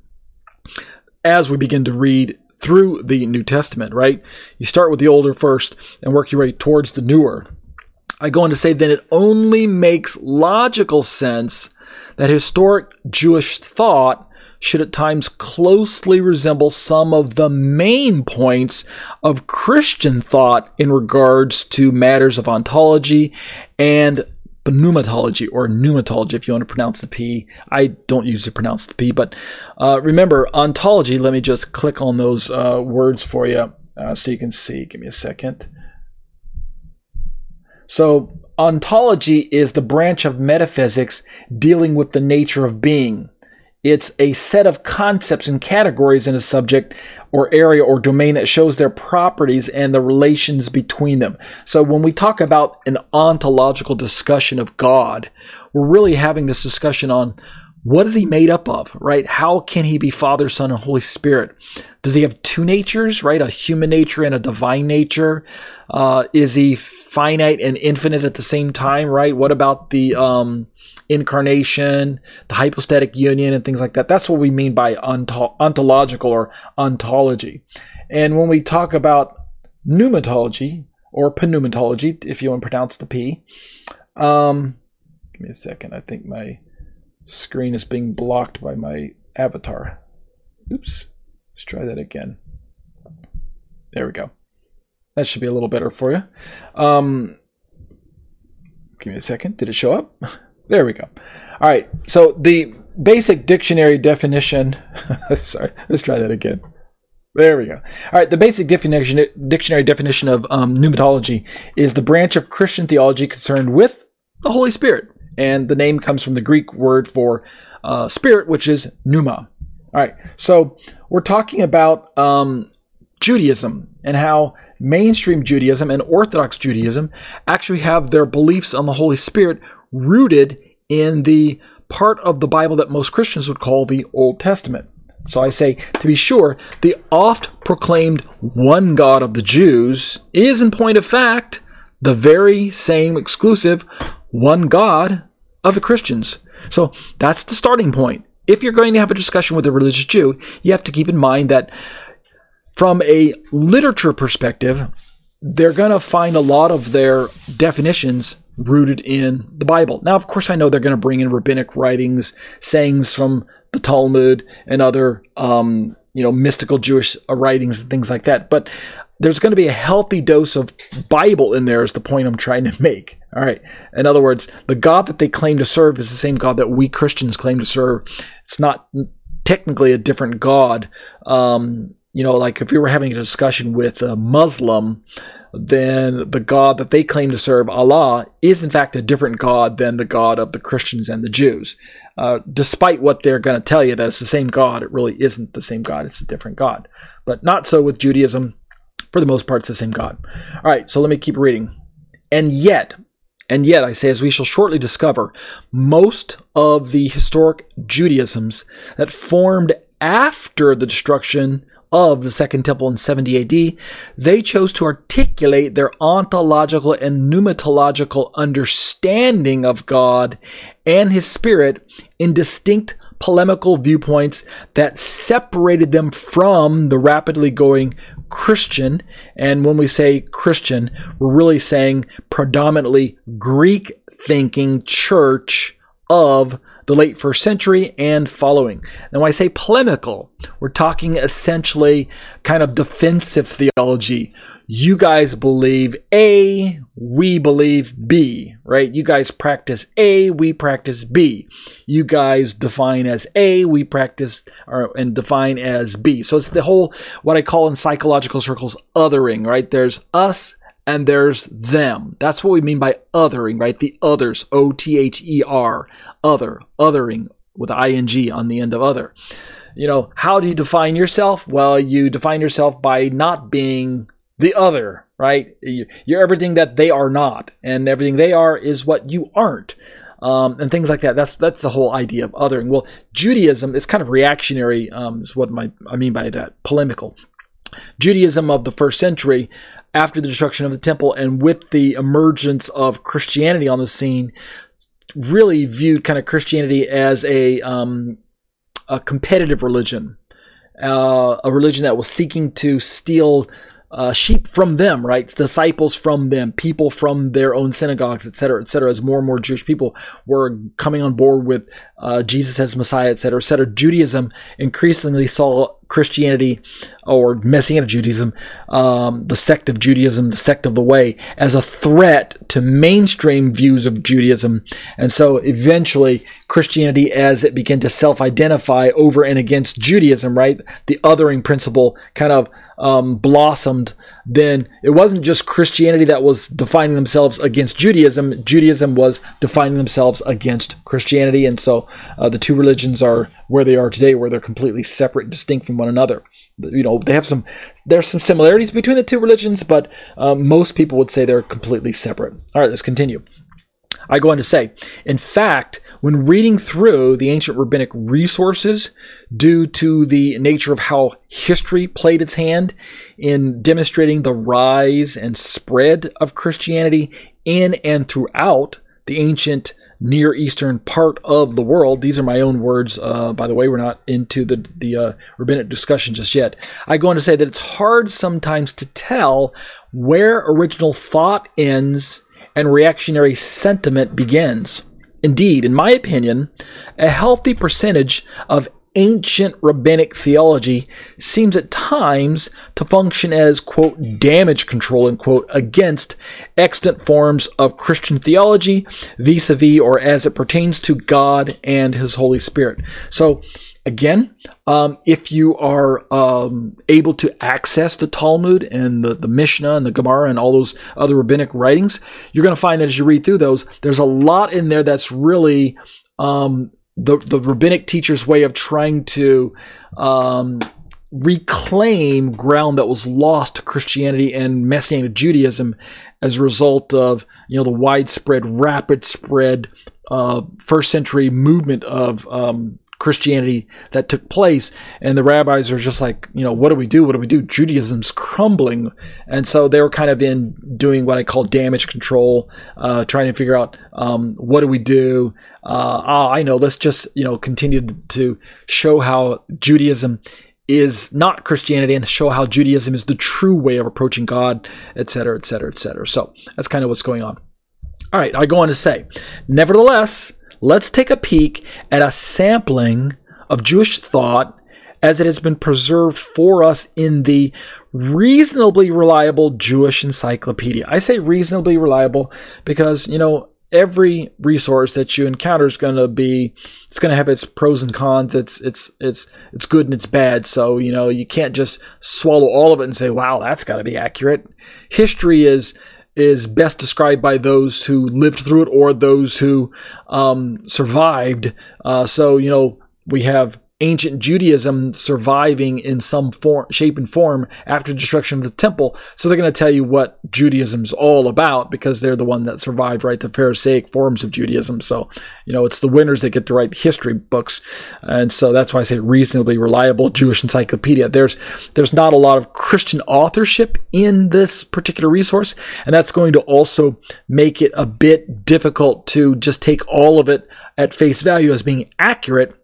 As we begin to read through the New Testament, right? You start with the older first and work your way towards the newer. I go on to say that it only makes logical sense that historic Jewish thought should at times closely resemble some of the main points of Christian thought in regards to matters of ontology and pneumatology or pneumatology if you want to pronounce the P. I don't usually pronounce the P, but uh, remember, ontology, let me just click on those uh, words for you uh, so you can see. Give me a second. So, ontology is the branch of metaphysics dealing with the nature of being. It's a set of concepts and categories in a subject or area or domain that shows their properties and the relations between them. So when we talk about an ontological discussion of God, we're really having this discussion on what is he made up of, right? How can he be Father, Son, and Holy Spirit? Does he have two natures, right? A human nature and a divine nature? Uh, is he finite and infinite at the same time, right? What about the um, incarnation, the hypostatic union, and things like that. That's what we mean by onto- ontological or ontology. And when we talk about pneumatology or pneumatology, if you want to pronounce the P, um, give me a second. I think my screen is being blocked by my avatar. Oops. Let's try that again. There we go. That should be a little better for you. Um, give me a second. Did it show up? (laughs) There we go. All right. So the basic dictionary definition. (laughs) sorry. Let's try that again. There we go. All right. The basic definition, dictionary definition of um, pneumatology is the branch of Christian theology concerned with the Holy Spirit, and the name comes from the Greek word for uh, spirit, which is pneuma. All right. So we're talking about um, Judaism and how mainstream Judaism and Orthodox Judaism actually have their beliefs on the Holy Spirit rooted in the part of the Bible that most Christians would call the Old Testament. So I say, to be sure, the oft proclaimed one God of the Jews is, in point of fact, the very same exclusive one God of the Christians. So that's the starting point. If you're going to have a discussion with a religious Jew, you have to keep in mind that from a literature perspective, they're going to find a lot of their definitions rooted in the Bible. Now, of course, I know they're going to bring in rabbinic writings, sayings from the Talmud, and other, um, you know, mystical Jewish writings and things like that. But there's going to be a healthy dose of Bible in there, is the point I'm trying to make. All right. In other words, the God that they claim to serve is the same God that we Christians claim to serve. It's not technically a different God. Um, you know, like if we were having a discussion with a Muslim, then the God that they claim to serve, Allah, is in fact a different God than the God of the Christians and the Jews. Uh, despite what they're going to tell you that it's the same God, it really isn't the same God, it's a different God. But not so with Judaism. For the most part, it's the same God. All right, so let me keep reading. And yet, and yet, I say, as we shall shortly discover, most of the historic Judaisms that formed after the destruction of the Second Temple in 70 AD, they chose to articulate their ontological and pneumatological understanding of God and His Spirit in distinct polemical viewpoints that separated them from the rapidly going Christian. And when we say Christian, we're really saying predominantly Greek thinking church of the late first century and following. Now, when I say polemical, we're talking essentially kind of defensive theology. You guys believe A, we believe B, right? You guys practice A, we practice B. You guys define as A, we practice or, and define as B. So it's the whole, what I call in psychological circles, othering, right? There's us and there's them. That's what we mean by othering, right? The others, O T H E R, other, othering with ing on the end of other. You know, how do you define yourself? Well, you define yourself by not being the other, right? You're everything that they are not, and everything they are is what you aren't. Um, and things like that. That's that's the whole idea of othering. Well, Judaism is kind of reactionary. Um, is what my, I mean by that. Polemical. Judaism of the first century after the destruction of the temple and with the emergence of Christianity on the scene, really viewed kind of Christianity as a um, a competitive religion, uh, a religion that was seeking to steal uh, sheep from them, right? Disciples from them, people from their own synagogues, etc., etc. As more and more Jewish people were coming on board with uh, Jesus as Messiah, etc., etc. Judaism increasingly saw Christianity or Messianic Judaism, um, the sect of Judaism, the sect of the way, as a threat to mainstream views of Judaism. And so eventually, Christianity, as it began to self identify over and against Judaism, right? The othering principle kind of um, blossomed. Then it wasn't just Christianity that was defining themselves against Judaism, Judaism was defining themselves against Christianity. And so uh, the two religions are where they are today, where they're completely separate and distinct from one another. You know, they have some, there's some similarities between the two religions, but uh, most people would say they're completely separate. All right, let's continue. I go on to say, in fact, when reading through the ancient rabbinic resources, due to the nature of how history played its hand in demonstrating the rise and spread of Christianity in and throughout the ancient Near Eastern part of the world. These are my own words, uh, by the way. We're not into the the uh, rabbinic discussion just yet. I go on to say that it's hard sometimes to tell where original thought ends and reactionary sentiment begins. Indeed, in my opinion, a healthy percentage of ancient rabbinic theology seems at times to function as, quote, damage control, unquote, against extant forms of Christian theology vis a vis or as it pertains to God and His Holy Spirit. So, again, um, if you are um, able to access the Talmud and the, the Mishnah and the Gemara and all those other rabbinic writings, you're going to find that as you read through those, there's a lot in there that's really um, the the rabbinic teacher's way of trying to um, reclaim ground that was lost to Christianity and Messianic Judaism as a result of you know the widespread, rapid spread uh, first century movement of um, Christianity that took place. And the rabbis are just like, you know, what do we do? What do we do? Judaism's crumbling. And so they were kind of in doing what I call damage control, uh, trying to figure out um, what do we do? Uh, oh, I know, let's just, you know, continue to show how Judaism is not Christianity and show how Judaism is the true way of approaching God, etc., etc., etc. So that's kind of what's going on. All right, I go on to say, nevertheless, let's take a peek at a sampling of Jewish thought as it has been preserved for us in the reasonably reliable Jewish encyclopedia. I say reasonably reliable because, you know, every resource that you encounter is going to be it's going to have its pros and cons. It's it's it's it's good and it's bad. So you know you can't just swallow all of it and say wow that's got to be accurate. History is is best described by those who lived through it or those who um, survived. Uh, so, you know, we have ancient Judaism surviving in some form, shape and form after destruction of the temple. So they're going to tell you what Judaism's all about because they're the one that survived, right? The Pharisaic forms of Judaism. So, you know, it's the winners that get to write history books. And so that's why I say reasonably reliable Jewish encyclopedia. There's, there's not a lot of Christian authorship in this particular resource. And that's going to also make it a bit difficult to just take all of it at face value as being accurate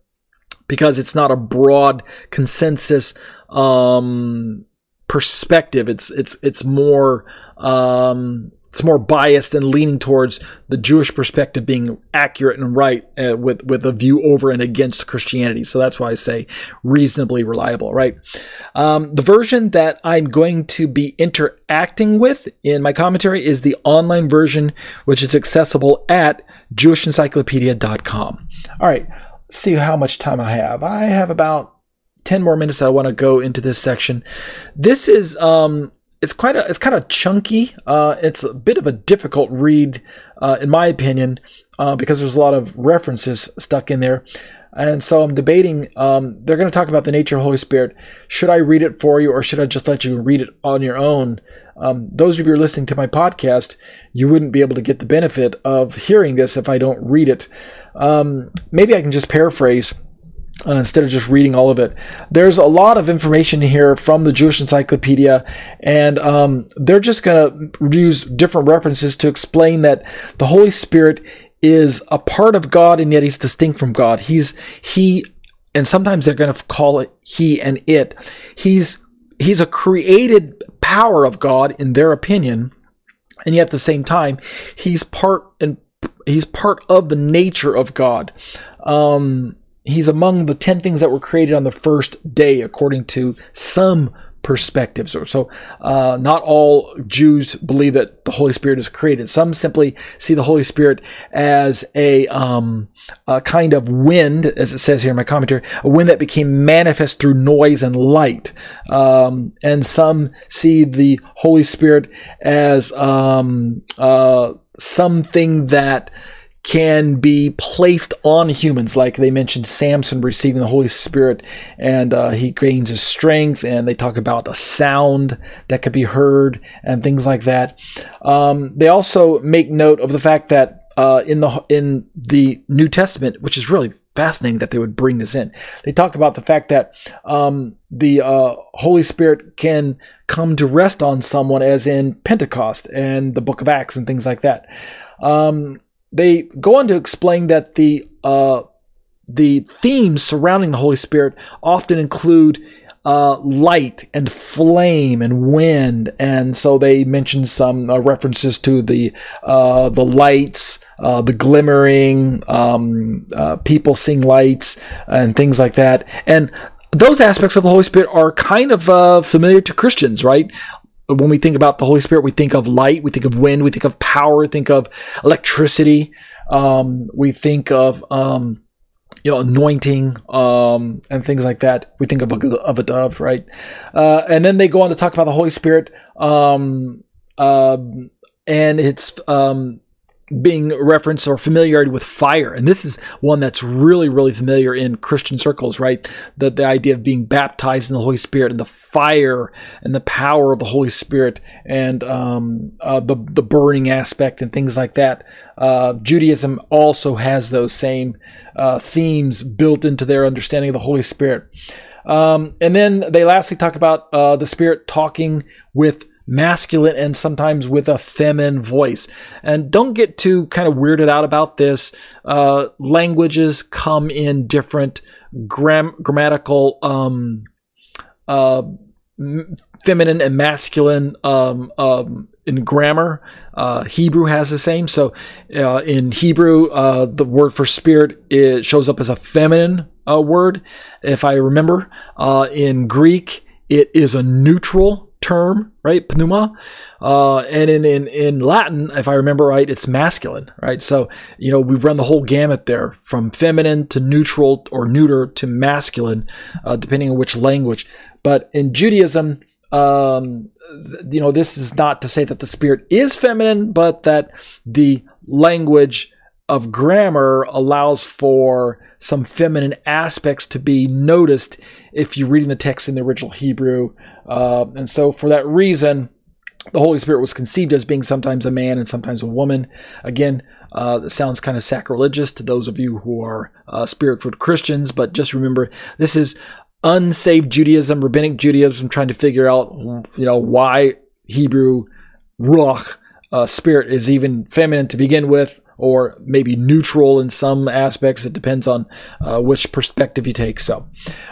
because it's not a broad consensus um, perspective. It's it's it's more um, it's more biased and leaning towards the Jewish perspective being accurate and right uh, with with a view over and against Christianity. So that's why I say reasonably reliable. Right. Um, the version that I'm going to be interacting with in my commentary is the online version, which is accessible at JewishEncyclopedia.com. All right see how much time I have. I have about 10 more minutes I want to go into this section. This is um it's quite a it's kind of chunky. Uh, it's a bit of a difficult read, uh, in my opinion, uh, because there's a lot of references stuck in there. And so I'm debating. Um, they're going to talk about the nature of the Holy Spirit. Should I read it for you, or should I just let you read it on your own? Um, those of you who are listening to my podcast, you wouldn't be able to get the benefit of hearing this if I don't read it. Um, maybe I can just paraphrase. Uh, instead of just reading all of it. There's a lot of information here from the Jewish Encyclopedia, and um, they're just going to use different references to explain that the Holy Spirit is a part of God and yet he's distinct from God. He's he and sometimes they're going to call it he and it. He's he's a created power of God in their opinion, and yet at the same time, he's part and he's part of the nature of God. Um, he's among the 10 things that were created on the first day according to some perspectives. So, uh, not all Jews believe that the Holy Spirit is created. Some simply see the Holy Spirit as a, um, a kind of wind, as it says here in my commentary, a wind that became manifest through noise and light. Um, and some see the Holy Spirit as um, uh, something that can be placed on humans. Like they mentioned Samson receiving the Holy Spirit and uh, he gains his strength, and they talk about a sound that could be heard and things like that. Um, they also make note of the fact that uh, in the in the New Testament, which is really fascinating that they would bring this in. They talk about the fact that um, the uh, Holy Spirit can come to rest on someone, as in Pentecost and the Book of Acts and things like that. Um, they go on to explain that the uh, the themes surrounding the Holy Spirit often include uh, light and flame and wind, and so they mention some uh, references to the uh, the lights, uh, the glimmering, um, uh, people seeing lights, and things like that. And those aspects of the Holy Spirit are kind of familiar to Christians, right? When we think about the Holy Spirit, we think of light, we think of wind, we think of power, think of electricity, um, we think of um, you know, anointing um, and things like that. We think of a, of a dove, right? Uh, and then they go on to talk about the Holy Spirit, um, uh, and it's um, being referenced or familiarity with fire. And this is one that's really, really familiar in Christian circles, right? The, the idea of being baptized in the Holy Spirit and the fire and the power of the Holy Spirit and um, uh, the, the burning aspect and things like that. Uh, Judaism also has those same uh, themes built into their understanding of the Holy Spirit. Um, and then they lastly talk about uh, the Spirit talking with masculine and sometimes with a feminine voice. And don't get too kind of weirded out about this. Uh, languages come in different gram- grammatical, um, uh, feminine and masculine um, um, in grammar. Uh, Hebrew has the same. So uh, in Hebrew, uh, the word for spirit it shows up as a feminine uh, word, if I remember. Uh, in Greek, it is a neutral term, right? Pneuma. Uh, and in, in, in Latin, if I remember right, it's masculine, right? So, you know, we've run the whole gamut there from feminine to neutral or neuter to masculine, uh, depending on which language. But in Judaism, um, you know, this is not to say that the spirit is feminine, but that the language of grammar allows for some feminine aspects to be noticed if you're reading the text in the original Hebrew. Uh, and so, for that reason, the Holy Spirit was conceived as being sometimes a man and sometimes a woman. Again, uh, it sounds kind of sacrilegious to those of you who are uh, spirit-filled Christians, but just remember this is unsaved Judaism, rabbinic Judaism, trying to figure out, you know, why Hebrew ruach uh, spirit is even feminine to begin with or maybe neutral in some aspects. It depends on uh, which perspective you take. So,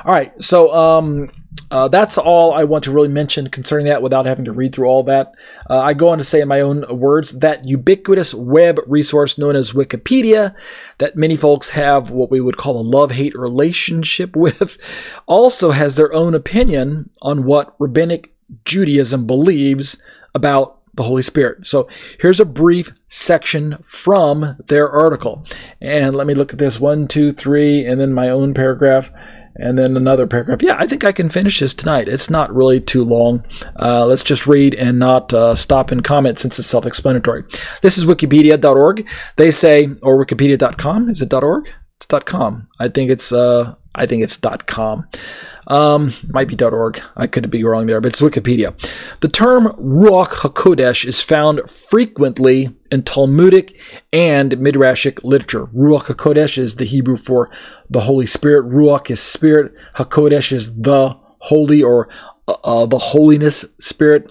all right. So, um, uh, that's all I want to really mention concerning that without having to read through all that. Uh, I go on to say in my own words that ubiquitous web resource known as Wikipedia, that many folks have what we would call a love hate relationship (laughs) with, also has their own opinion on what rabbinic Judaism believes about the Holy Spirit. So here's a brief section from their article. And let me look at this one, two, three, and then my own paragraph, and then another paragraph. Yeah, I think I can finish this tonight. It's not really too long. Uh, let's just read and not uh, stop and comment since it's self explanatory. This is wikipedia.org. They say, or wikipedia.com. Is it .org? It's .com. I think it's, uh, I think it's .com. Um, might be .org. I could be wrong there, but it's Wikipedia. The term Ruach HaKodesh is found frequently in Talmudic and Midrashic literature. Ruach HaKodesh is the Hebrew for the Holy Spirit. Ruach is spirit. HaKodesh is the holy or uh, uh the holiness spirit.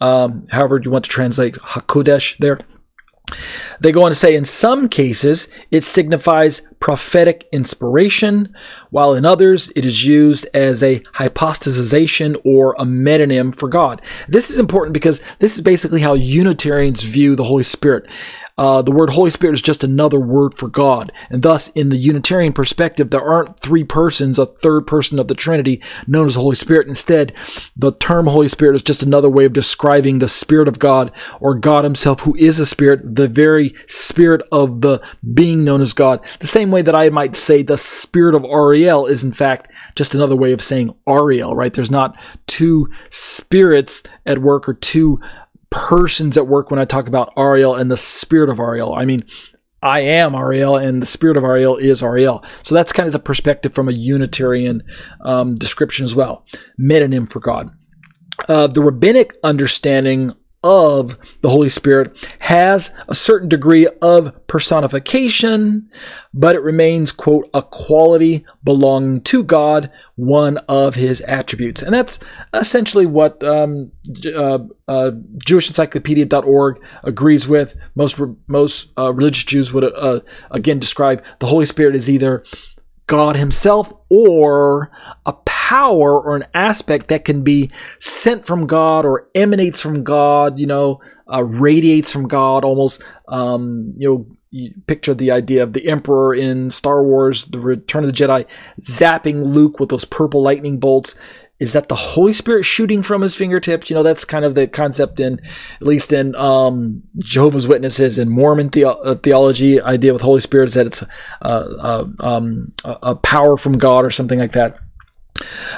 Um, however, you want to translate HaKodesh there. They go on to say in some cases it signifies prophetic inspiration, while in others it is used as a hypostasization or a metonym for God. This is important because this is basically how Unitarians view the Holy Spirit. Uh, the word Holy Spirit is just another word for God. And thus, in the Unitarian perspective, there aren't three persons, a third person of the Trinity known as the Holy Spirit. Instead, the term Holy Spirit is just another way of describing the Spirit of God or God Himself, who is a Spirit, the very Spirit of the being known as God. The same way that I might say the Spirit of Ariel is, in fact, just another way of saying Ariel, right? There's not two spirits at work or two persons at work when I talk about Ariel and the spirit of Ariel. I mean, I am Ariel and the spirit of Ariel is Ariel. So that's kind of the perspective from a Unitarian um, description as well. Metonym for God. Uh, the rabbinic understanding of the Holy Spirit has a certain degree of personification, but it remains, quote, a quality belonging to God, one of his attributes. And that's essentially what um, uh, uh, JewishEncyclopedia.org agrees with. Most, most uh, religious Jews would, uh, again, describe the Holy Spirit as either God Himself or a power or an aspect that can be sent from God or emanates from God, you know, uh, radiates from God almost. Um, you know, you picture the idea of the Emperor in Star Wars, The Return of the Jedi, zapping Luke with those purple lightning bolts is that the Holy Spirit shooting from his fingertips? You know, that's kind of the concept in, at least in um, Jehovah's Witnesses and Mormon the- uh, theology. Idea with Holy Spirit is that it's uh, uh, um, a power from God or something like that.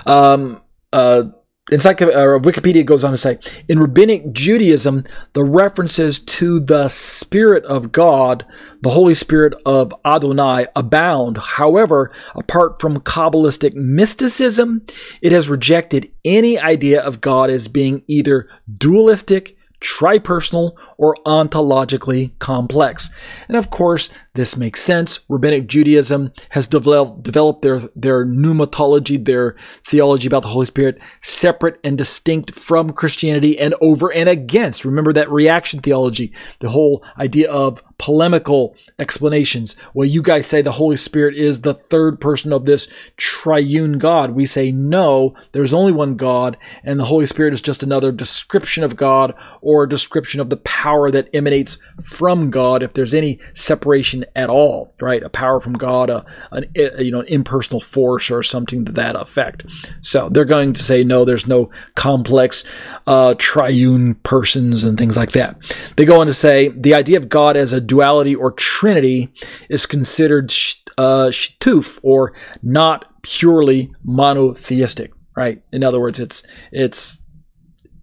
Um, uh, Encycl- uh, Wikipedia goes on to say, in rabbinic Judaism, the references to the Spirit of God, the Holy Spirit of Adonai, abound. However, apart from Kabbalistic mysticism, it has rejected any idea of God as being either dualistic tripersonal, or ontologically complex. And of course, this makes sense. Rabbinic Judaism has developed, developed their, their pneumatology, their theology about the Holy Spirit, separate and distinct from Christianity and over and against. Remember that reaction theology, the whole idea of polemical explanations. Well, you guys say the Holy Spirit is the third person of this triune God. We say no, there's only one God, and the Holy Spirit is just another description of God or a description of the power that emanates from God, if there's any separation at all, right? A power from God, a, an you know an impersonal force or something to that effect. So they're going to say no, there's no complex uh, triune persons and things like that. They go on to say the idea of God as a duality or trinity is considered uh, shtuf or not purely monotheistic, right? In other words, it's it's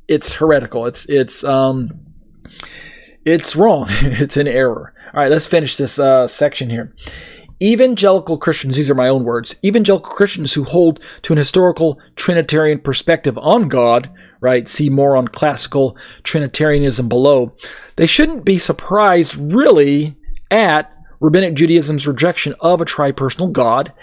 it's heretical. It's it's um it's wrong. (laughs) it's an error. All right, let's finish this uh, section here. Evangelical Christians, these are my own words, evangelical Christians who hold to an historical Trinitarian perspective on God, right? See more on classical Trinitarianism below. They shouldn't be surprised, really, at Rabbinic Judaism's rejection of a tripersonal God,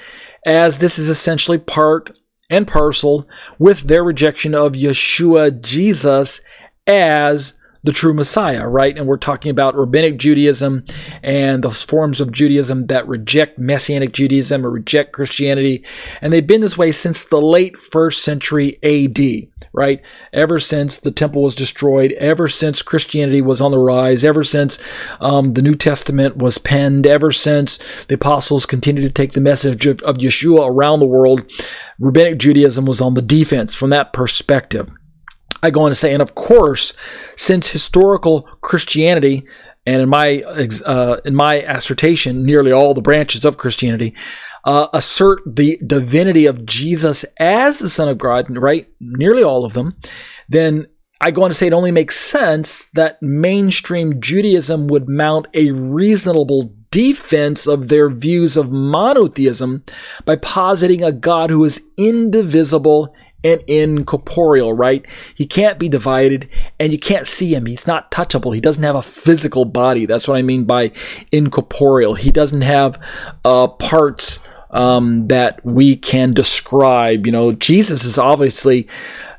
as this is essentially part and parcel with their rejection of Yeshua Jesus as the true Messiah, right? And we're talking about rabbinic Judaism and those forms of Judaism that reject Messianic Judaism or reject Christianity. And they've been this way since the late first century AD, right? Ever since the temple was destroyed, ever since Christianity was on the rise, ever since um, the New Testament was penned, ever since the apostles continued to take the message of, of Yeshua around the world, rabbinic Judaism was on the defense from that perspective. I go on to say, and of course, since historical Christianity, and in my uh, in my assertion, nearly all the branches of Christianity uh, assert the divinity of Jesus as the Son of God, right? Nearly all of them. Then I go on to say it only makes sense that mainstream Judaism would mount a reasonable defense of their views of monotheism by positing a God who is indivisible and incorporeal, right? He can't be divided and you can't see him. He's not touchable. He doesn't have a physical body. That's what I mean by incorporeal. He doesn't have uh, parts um, that we can describe. You know, Jesus is obviously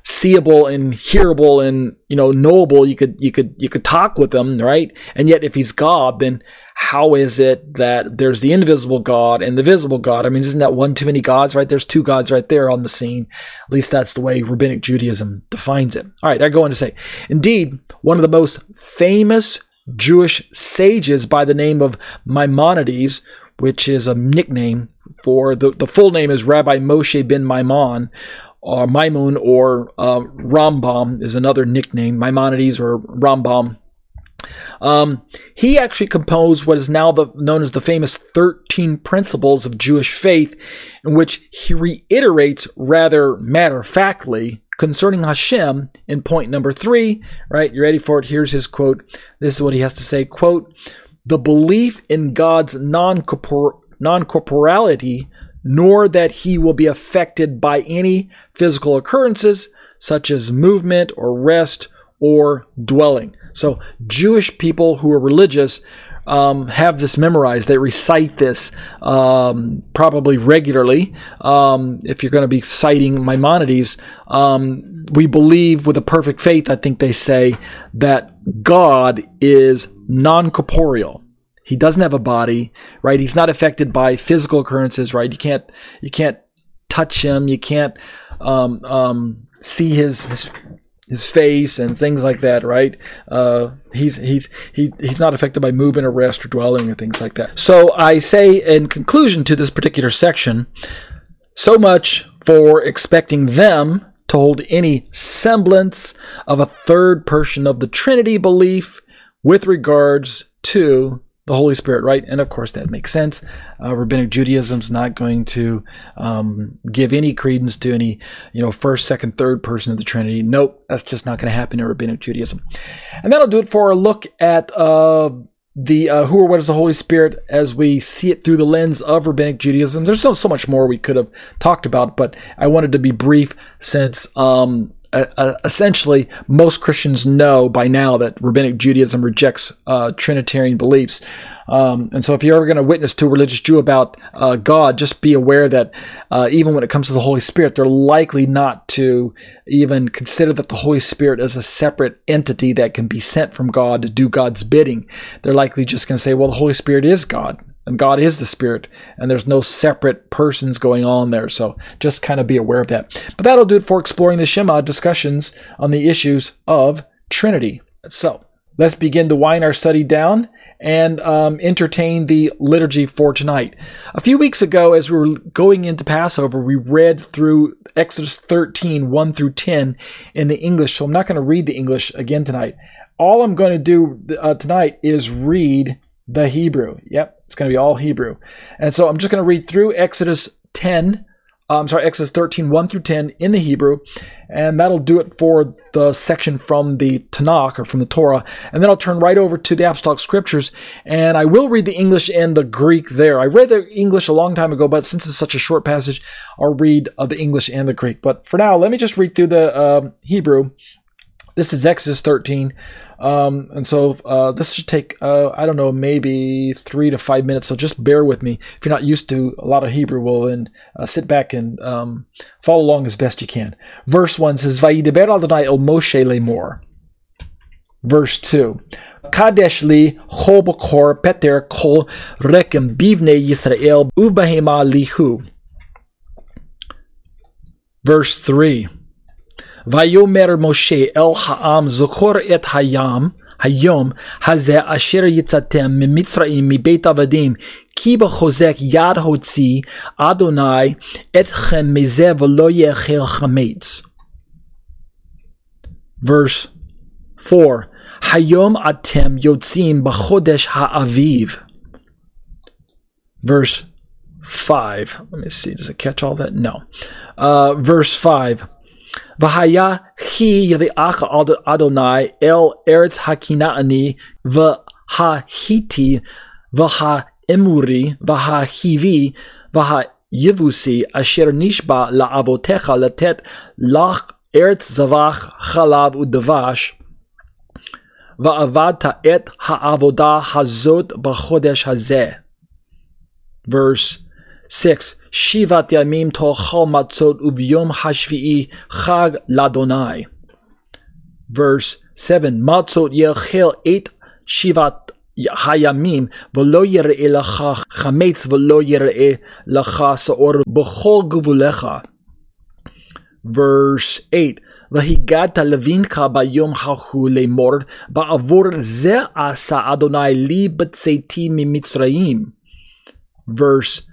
seeable and hearable and you know knowable you could you could you could talk with him right and yet if he's god then how is it that there's the invisible God and the visible God? I mean, isn't that one too many gods, right? There's two gods right there on the scene. At least that's the way rabbinic Judaism defines it. All right, I go on to say, indeed, one of the most famous Jewish sages by the name of Maimonides, which is a nickname for the, the full name is Rabbi Moshe ben Maimon, or Maimon, or uh, Rambam is another nickname, Maimonides or Rambam. Um, he actually composed what is now the, known as the famous 13 Principles of Jewish Faith, in which he reiterates rather matter of factly concerning Hashem in point number three. Right, you ready for it? Here's his quote. This is what he has to say: "Quote: The belief in God's non-corporality, nor that He will be affected by any physical occurrences." Such as movement or rest or dwelling. So Jewish people who are religious um, have this memorized. They recite this um, probably regularly. Um, if you're going to be citing Maimonides, um, we believe with a perfect faith, I think they say that God is non corporeal. He doesn't have a body, right? He's not affected by physical occurrences, right? You can't, you can't touch him. You can't um, um, see his, his his face and things like that, right? Uh, he's he's he, he's not affected by movement or rest or dwelling or things like that. So I say in conclusion to this particular section, so much for expecting them to hold any semblance of a third person of the Trinity belief with regards to the Holy Spirit, right? And of course, that makes sense. Uh, Rabbinic Judaism's not going to um, give any credence to any, you know, first, second, third person of the Trinity. Nope, that's just not going to happen in Rabbinic Judaism. And that'll do it for a look at uh, the uh, who or what is the Holy Spirit as we see it through the lens of Rabbinic Judaism. There's so so much more we could have talked about, but I wanted to be brief since um, uh, essentially, most Christians know by now that Rabbinic Judaism rejects uh, Trinitarian beliefs. Um, and so, if you're ever going to witness to a religious Jew about uh, God, just be aware that uh, even when it comes to the Holy Spirit, they're likely not to even consider that the Holy Spirit is a separate entity that can be sent from God to do God's bidding. They're likely just going to say, well, the Holy Spirit is God and God is the Spirit, and there's no separate persons going on there. So just kind of be aware of that. But that'll do it for exploring the Shema discussions on the issues of Trinity. So let's begin to wind our study down and um, entertain the liturgy for tonight. A few weeks ago, as we were going into Passover, we read through Exodus 13, 1 through 10 in the English. So I'm not going to read the English again tonight. All I'm going to do uh, tonight is read the Hebrew. Yep, it's going to be all Hebrew. And so I'm just going to read through Exodus 10, uh, I'm sorry, Exodus 13, 1 through 10 in the Hebrew. And that'll do it for the section from the Tanakh or from the Torah. And then I'll turn right over to the Apostolic Scriptures. And I will read the English and the Greek there. I read the English a long time ago, but since it's such a short passage, I'll read uh, the English and the Greek. But for now, let me just read through the uh, Hebrew. This is Exodus 13. Um, and so uh, this should take, uh, I don't know, maybe three to five minutes. So just bear with me. If you're not used to a lot of Hebrew, well, then uh, sit back and um, follow along as best you can. Verse 1 says, Vayideber Adonai el Moshe lemor. Verse 2. Kadesh li chobokor peter kol rekem bivne Yisrael ubahema lihu. Verse 3. ויאמר משה אל העם זכור את הים, היום הזה אשר יצאתם ממצרים מבית עבדים כי בחוזק יד הוציא אדוני אתכם מזה ולא יאכל חמץ. Verse 4 היום אתם יוצאים בחודש האביב. Verse 5. Let me see. Does it catch all that? No. Uh, verse 5. והיה כי יביאך אדוני אל ארץ הכנעני וההיטי והאמורי והחיבי והיבוסי אשר נשבע לאבותיך לתת לך ארץ זבח חלב ודבש ועבדת את העבודה הזאת בחודש הזה. Verse 6 שיבת ימים תאכל מצות וביום השביעי חג לאדוני. Verse 7 מצות יאכל את שיבת הימים ולא יראה לך חמץ ולא יראה לך שעור בכל גבוליך. Verse 8 והגדת לבינך ביום ההוא לאמור בעבור זה עשה אדוני לי בצאתי ממצרים. Verse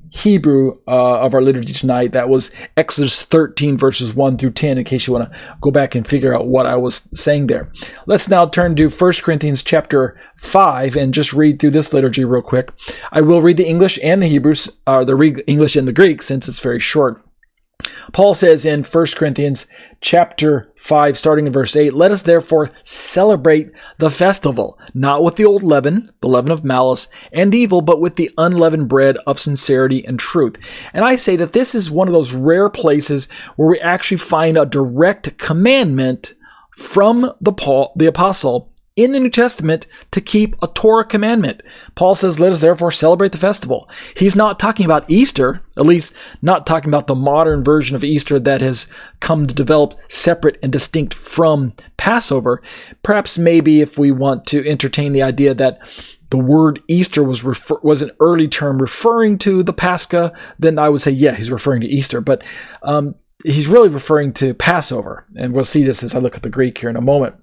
Hebrew uh, of our liturgy tonight. That was Exodus 13, verses 1 through 10, in case you want to go back and figure out what I was saying there. Let's now turn to 1 Corinthians chapter 5 and just read through this liturgy real quick. I will read the English and the Hebrews, or uh, the English and the Greek, since it's very short. Paul says in 1 Corinthians chapter 5 starting in verse 8, let us therefore celebrate the festival, not with the old leaven, the leaven of malice and evil, but with the unleavened bread of sincerity and truth. And I say that this is one of those rare places where we actually find a direct commandment from the Paul, the apostle in the New Testament to keep a Torah commandment. Paul says, Let us therefore celebrate the festival. He's not talking about Easter, at least not talking about the modern version of Easter that has come to develop separate and distinct from Passover. Perhaps, maybe, if we want to entertain the idea that the word Easter was refer- was an early term referring to the Pascha, then I would say, yeah, he's referring to Easter. But um, he's really referring to Passover. And we'll see this as I look at the Greek here in a moment.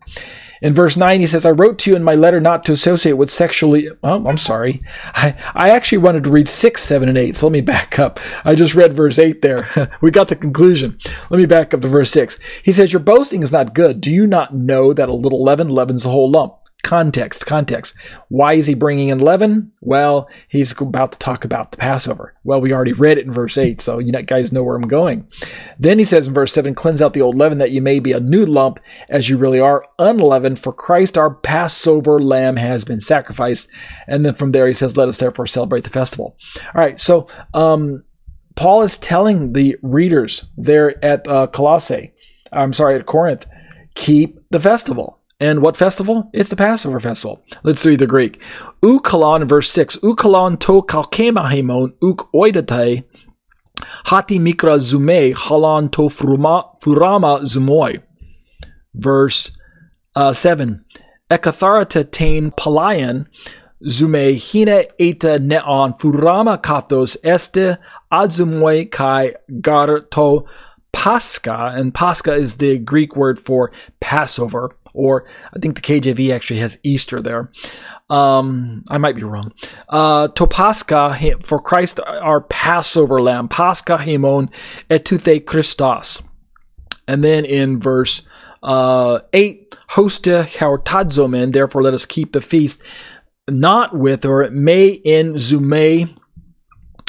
In verse 9, he says, I wrote to you in my letter not to associate with sexually. Oh, I'm sorry. I, I actually wanted to read 6, 7, and 8, so let me back up. I just read verse 8 there. (laughs) we got the conclusion. Let me back up to verse 6. He says, Your boasting is not good. Do you not know that a little leaven leavens the whole lump? Context, context. Why is he bringing in leaven? Well, he's about to talk about the Passover. Well, we already read it in verse 8, so you guys know where I'm going. Then he says in verse 7 Cleanse out the old leaven that you may be a new lump as you really are, unleavened, for Christ our Passover lamb has been sacrificed. And then from there he says, Let us therefore celebrate the festival. All right, so um, Paul is telling the readers there at uh, Colossae, I'm sorry, at Corinth, keep the festival. And what festival? It's the Passover festival. Let's read the Greek. Ukalon, verse 6. Ukalon to kalkemahemon uk oidate hati mikra zume halan to furama, zumoi. Verse uh, 7. Ekatharata tain palayan zume hina eta neon furama kathos este adzumoi kai gar to Pascha, and Pascha is the Greek word for Passover, or I think the KJV actually has Easter there. Um, I might be wrong. Uh, to Pascha, for Christ, our Passover lamb, Pascha hemon etuthe Christos. And then in verse uh, 8, hosta haortadzomen, therefore let us keep the feast, not with, or may in zume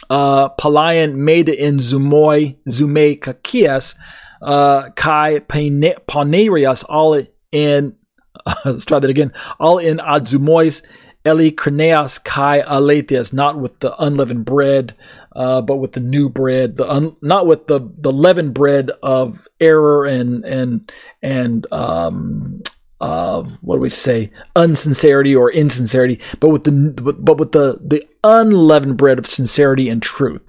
uh, Palayan made in Zumoi, Zume Kakias, uh, Kai Panerias, all in, (laughs) let's try that again, all in Adzumois, Eli Kreneas Kai Aletias, not with the unleavened bread, uh, but with the new bread, the un, not with the, the leavened bread of error and, and, and, um, uh, what do we say, unsincerity or insincerity, but with the but with the the unleavened bread of sincerity and truth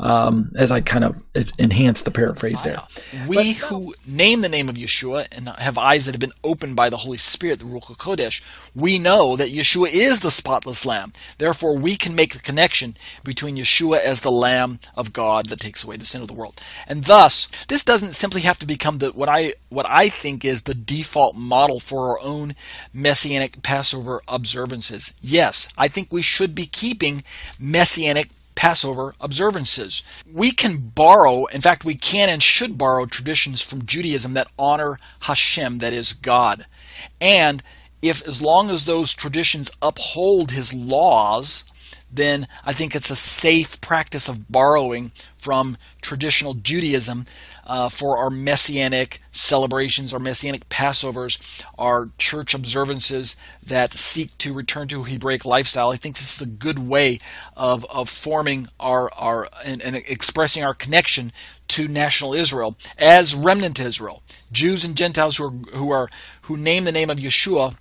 um, as I kind of enhance the paraphrase there. We but, who name the name of Yeshua and have eyes that have been opened by the Holy Spirit, the Ruach HaKodesh, we know that Yeshua is the spotless Lamb. Therefore, we can make the connection between Yeshua as the Lamb of God that takes away the sin of the world. And thus, this doesn't simply have to become the what I what I think is the default model for our own messianic Passover observances. Yes, I think we should be keeping messianic Passover observances. We can borrow, in fact, we can and should borrow traditions from Judaism that honor Hashem, that is God. And if, as long as those traditions uphold his laws, then I think it's a safe practice of borrowing from traditional Judaism uh, for our messianic celebrations, our messianic Passovers, our church observances that seek to return to Hebraic lifestyle. I think this is a good way of, of forming our, our and, and expressing our connection to national Israel as remnant Israel. Jews and Gentiles who are, who are who name the name of Yeshua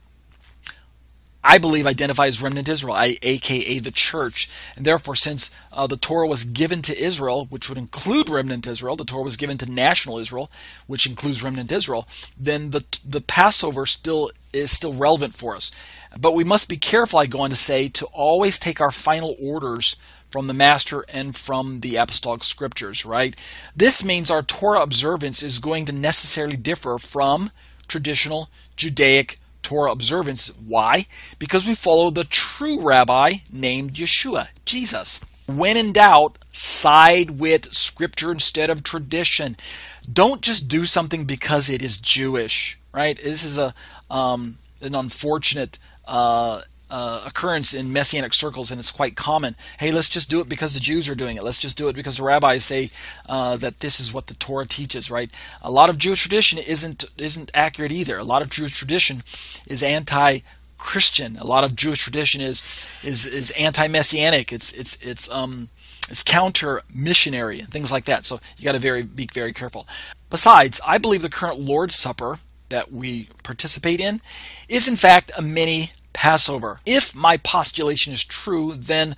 I believe identify as remnant Israel, I, aka the church. And therefore, since uh, the Torah was given to Israel, which would include remnant Israel, the Torah was given to national Israel, which includes remnant Israel, then the the Passover still is still relevant for us. But we must be careful, I go on to say, to always take our final orders from the Master and from the Apostolic Scriptures, right? This means our Torah observance is going to necessarily differ from traditional Judaic Torah observance. Why? Because we follow the true rabbi named Yeshua, Jesus. When in doubt, side with scripture instead of tradition. Don't just do something because it is Jewish, right? This is a um, an unfortunate uh, uh, occurrence in messianic circles, and it's quite common. Hey, let's just do it because the Jews are doing it. Let's just do it because the rabbis say uh, that this is what the Torah teaches. Right? A lot of Jewish tradition isn't isn't accurate either. A lot of Jewish tradition is anti Christian. A lot of Jewish tradition is is is anti-messianic. It's it's it's um it's counter missionary and things like that. So you got to very be very careful. Besides, I believe the current Lord's Supper that we participate in is in fact a mini Passover. If my postulation is true, then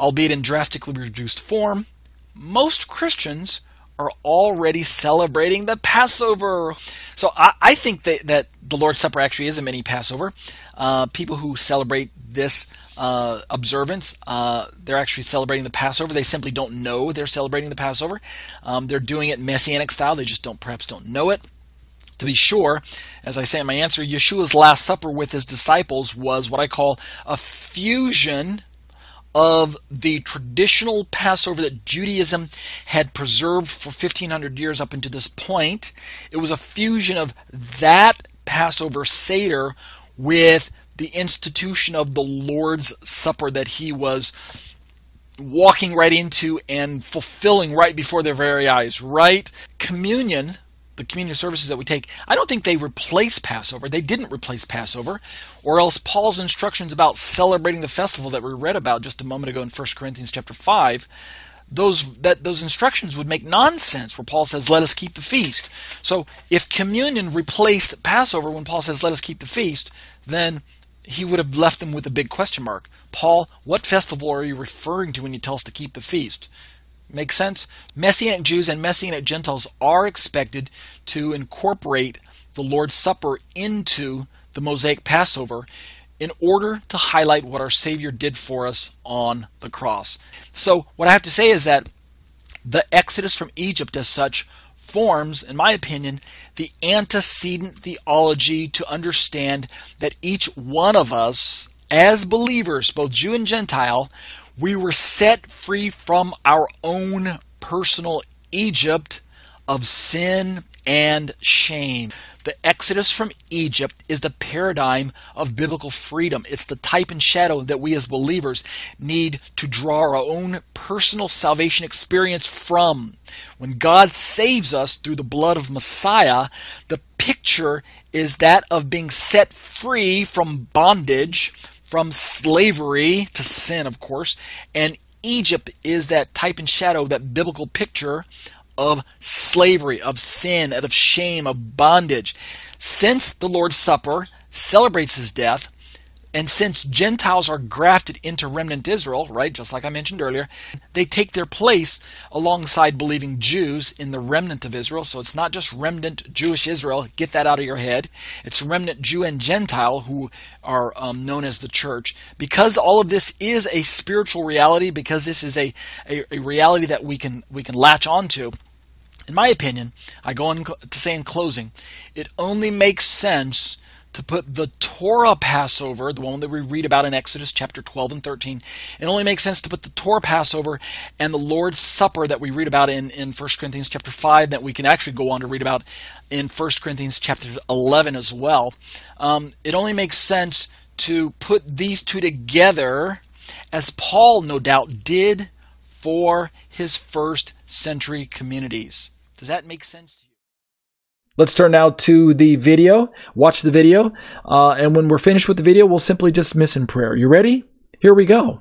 albeit in drastically reduced form, most Christians are already celebrating the Passover. So I, I think that, that the Lord's Supper actually is a mini Passover. Uh, people who celebrate this uh, observance, uh, they're actually celebrating the Passover. They simply don't know they're celebrating the Passover. Um, they're doing it messianic style. They just don't perhaps don't know it. To be sure, as I say in my answer, Yeshua's Last Supper with his disciples was what I call a fusion of the traditional Passover that Judaism had preserved for 1500 years up until this point. It was a fusion of that Passover Seder with the institution of the Lord's Supper that he was walking right into and fulfilling right before their very eyes, right? Communion the community services that we take, I don't think they replace Passover. They didn't replace Passover, or else Paul's instructions about celebrating the festival that we read about just a moment ago in 1 Corinthians chapter 5, those that those instructions would make nonsense where Paul says let us keep the feast. So if communion replaced Passover when Paul says let us keep the feast, then he would have left them with a big question mark. Paul, what festival are you referring to when you tell us to keep the feast? Make sense? Messianic Jews and Messianic Gentiles are expected to incorporate the Lord's Supper into the Mosaic Passover in order to highlight what our Savior did for us on the cross. So, what I have to say is that the Exodus from Egypt, as such, forms, in my opinion, the antecedent theology to understand that each one of us, as believers, both Jew and Gentile, we were set free from our own personal Egypt of sin and shame. The exodus from Egypt is the paradigm of biblical freedom. It's the type and shadow that we as believers need to draw our own personal salvation experience from. When God saves us through the blood of Messiah, the picture is that of being set free from bondage, from slavery to sin, of course, and Egypt is that type and shadow, that biblical picture of slavery, of sin, and of shame, of bondage. Since the Lord's Supper celebrates his death, and since Gentiles are grafted into remnant Israel, right, just like I mentioned earlier, they take their place alongside believing Jews in the remnant of Israel. So it's not just remnant Jewish Israel, get that out of your head. It's remnant Jew and Gentile who are um, known as the church. Because all of this is a spiritual reality, because this is a, a, a reality that we can, we can latch onto, in my opinion, I go on to say in closing, it only makes sense to put the Torah Passover, the one that we read about in Exodus chapter 12 and 13, it only makes sense to put the Torah Passover and the Lord's Supper that we read about in, in 1 Corinthians chapter 5, that we can actually go on to read about in 1 Corinthians chapter 11 as well. Um, it only makes sense to put these two together, as Paul no doubt did for his first century communities. Does that make sense to you? Let's turn now to the video. Watch the video. Uh, and when we're finished with the video, we'll simply dismiss in prayer. You ready? Here we go.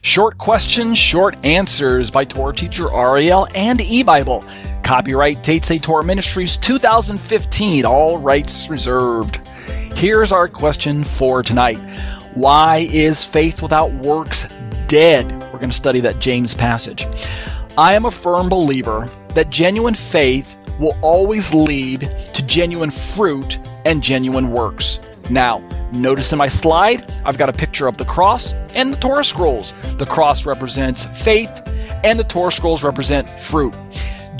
Short questions, short answers by Torah teacher Ariel and eBible. Copyright Tate Torah Ministries 2015, all rights reserved. Here's our question for tonight Why is faith without works dead? We're going to study that James passage. I am a firm believer that genuine faith will always lead to genuine fruit and genuine works. Now, Notice in my slide, I've got a picture of the cross and the Torah scrolls. The cross represents faith, and the Torah scrolls represent fruit.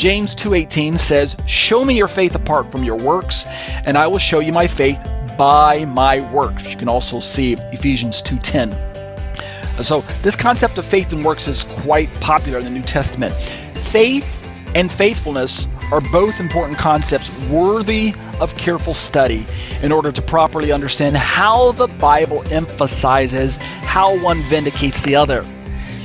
James 2:18 says, "Show me your faith apart from your works, and I will show you my faith by my works." You can also see Ephesians 2:10. So, this concept of faith and works is quite popular in the New Testament. Faith and faithfulness are both important concepts worthy of careful study in order to properly understand how the Bible emphasizes how one vindicates the other.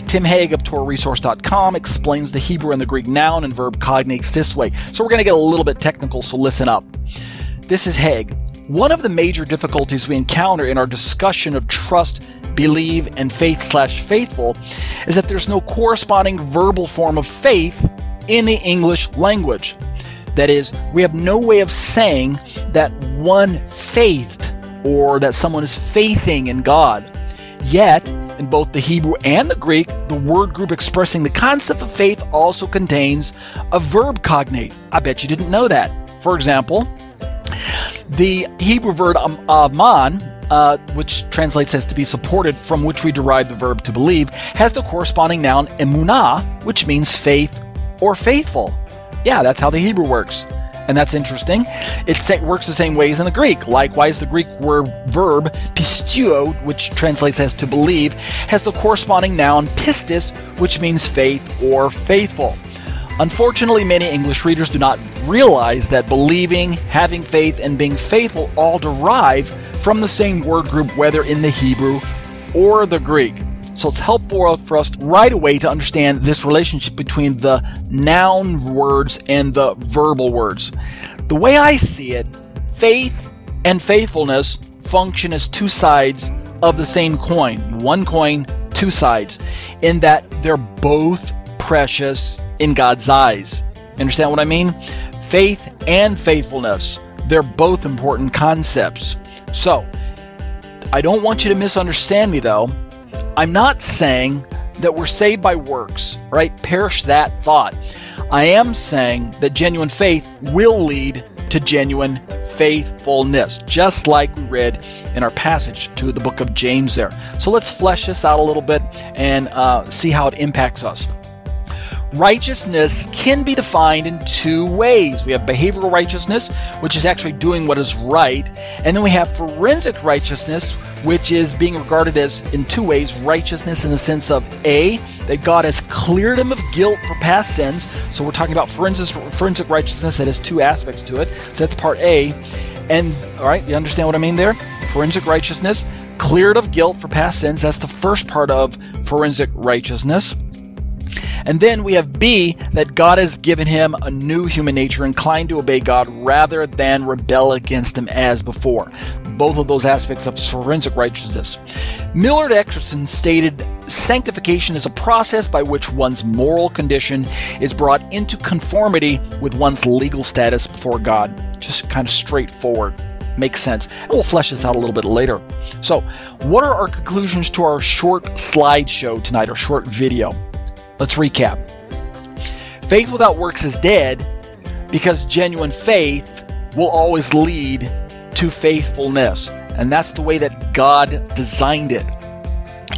Tim Hegg of TorahResource.com explains the Hebrew and the Greek noun and verb cognates this way. So we're going to get a little bit technical, so listen up. This is Hegg. One of the major difficulties we encounter in our discussion of trust, believe, and faith slash faithful is that there's no corresponding verbal form of faith in the English language. That is, we have no way of saying that one faithed or that someone is faithing in God. Yet, in both the Hebrew and the Greek, the word group expressing the concept of faith also contains a verb cognate. I bet you didn't know that. For example, the Hebrew verb aman, uh, which translates as to be supported, from which we derive the verb to believe, has the corresponding noun emunah, which means faith or faithful. Yeah, that's how the Hebrew works and that's interesting. It works the same way as in the Greek. Likewise, the Greek word verb pisteuo, which translates as to believe, has the corresponding noun pistis, which means faith or faithful. Unfortunately, many English readers do not realize that believing, having faith, and being faithful all derive from the same word group, whether in the Hebrew or the Greek. So it's helpful for us right away to understand this relationship between the noun words and the verbal words. The way I see it, faith and faithfulness function as two sides of the same coin. One coin, two sides, in that they're both precious in God's eyes. Understand what I mean? Faith and faithfulness, they're both important concepts. So, I don't want you to misunderstand me though. I'm not saying that we're saved by works, right? Perish that thought. I am saying that genuine faith will lead to genuine faithfulness, just like we read in our passage to the book of James there. So let's flesh this out a little bit and uh, see how it impacts us. Righteousness can be defined in two ways. We have behavioral righteousness, which is actually doing what is right, and then we have forensic righteousness, which is being regarded as in two ways righteousness in the sense of A, that God has cleared him of guilt for past sins. So we're talking about forensic, forensic righteousness that has two aspects to it. So that's part A. And all right, you understand what I mean there? Forensic righteousness, cleared of guilt for past sins. That's the first part of forensic righteousness. And then we have B, that God has given him a new human nature inclined to obey God rather than rebel against him as before. Both of those aspects of forensic righteousness. Millard Erickson stated sanctification is a process by which one's moral condition is brought into conformity with one's legal status before God. Just kind of straightforward makes sense. And we'll flesh this out a little bit later. So, what are our conclusions to our short slideshow tonight, our short video? Let's recap. Faith without works is dead because genuine faith will always lead to faithfulness. And that's the way that God designed it.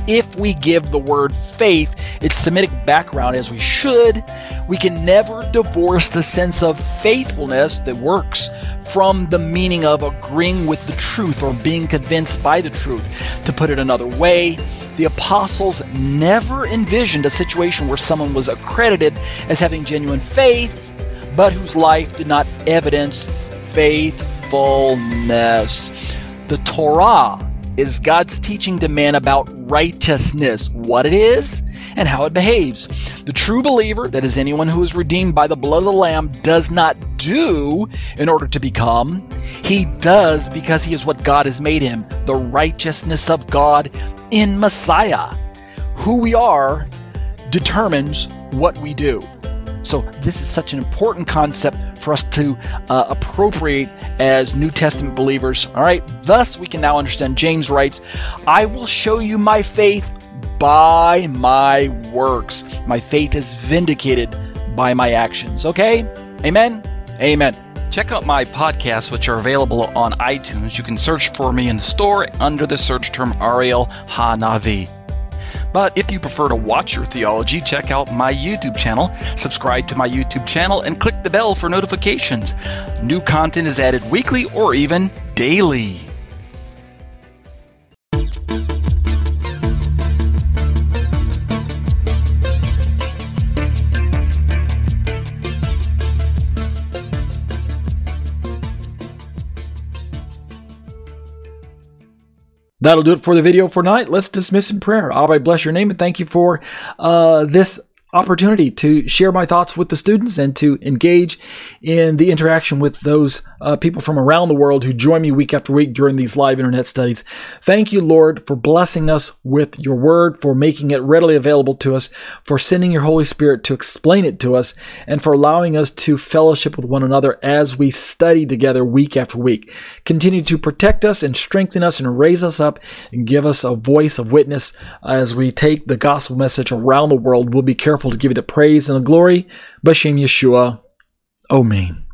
If we give the word faith its Semitic background as we should, we can never divorce the sense of faithfulness that works from the meaning of agreeing with the truth or being convinced by the truth. To put it another way, the apostles never envisioned a situation where someone was accredited as having genuine faith, but whose life did not evidence faithfulness. The Torah is God's teaching to man about righteousness, what it is, and how it behaves. The true believer, that is anyone who is redeemed by the blood of the Lamb, does not do in order to become. He does because he is what God has made him, the righteousness of God in Messiah. Who we are determines what we do. So, this is such an important concept for us to uh, appropriate as New Testament believers. All right, thus we can now understand. James writes, I will show you my faith by my works. My faith is vindicated by my actions. Okay? Amen? Amen. Check out my podcasts, which are available on iTunes. You can search for me in the store under the search term Ariel Hanavi. But if you prefer to watch your theology, check out my YouTube channel, subscribe to my YouTube channel, and click the bell for notifications. New content is added weekly or even daily. That'll do it for the video for tonight. Let's dismiss in prayer. Abba, bless your name and thank you for uh, this opportunity to share my thoughts with the students and to engage in the interaction with those uh, people from around the world who join me week after week during these live internet studies. Thank you, Lord, for blessing us with your word, for making it readily available to us, for sending your Holy Spirit to explain it to us, and for allowing us to fellowship with one another as we study together week after week. Continue to protect us and strengthen us and raise us up and give us a voice of witness as we take the gospel message around the world. We'll be careful powerful to give you the praise and the glory. Bashem Yeshua. Amen.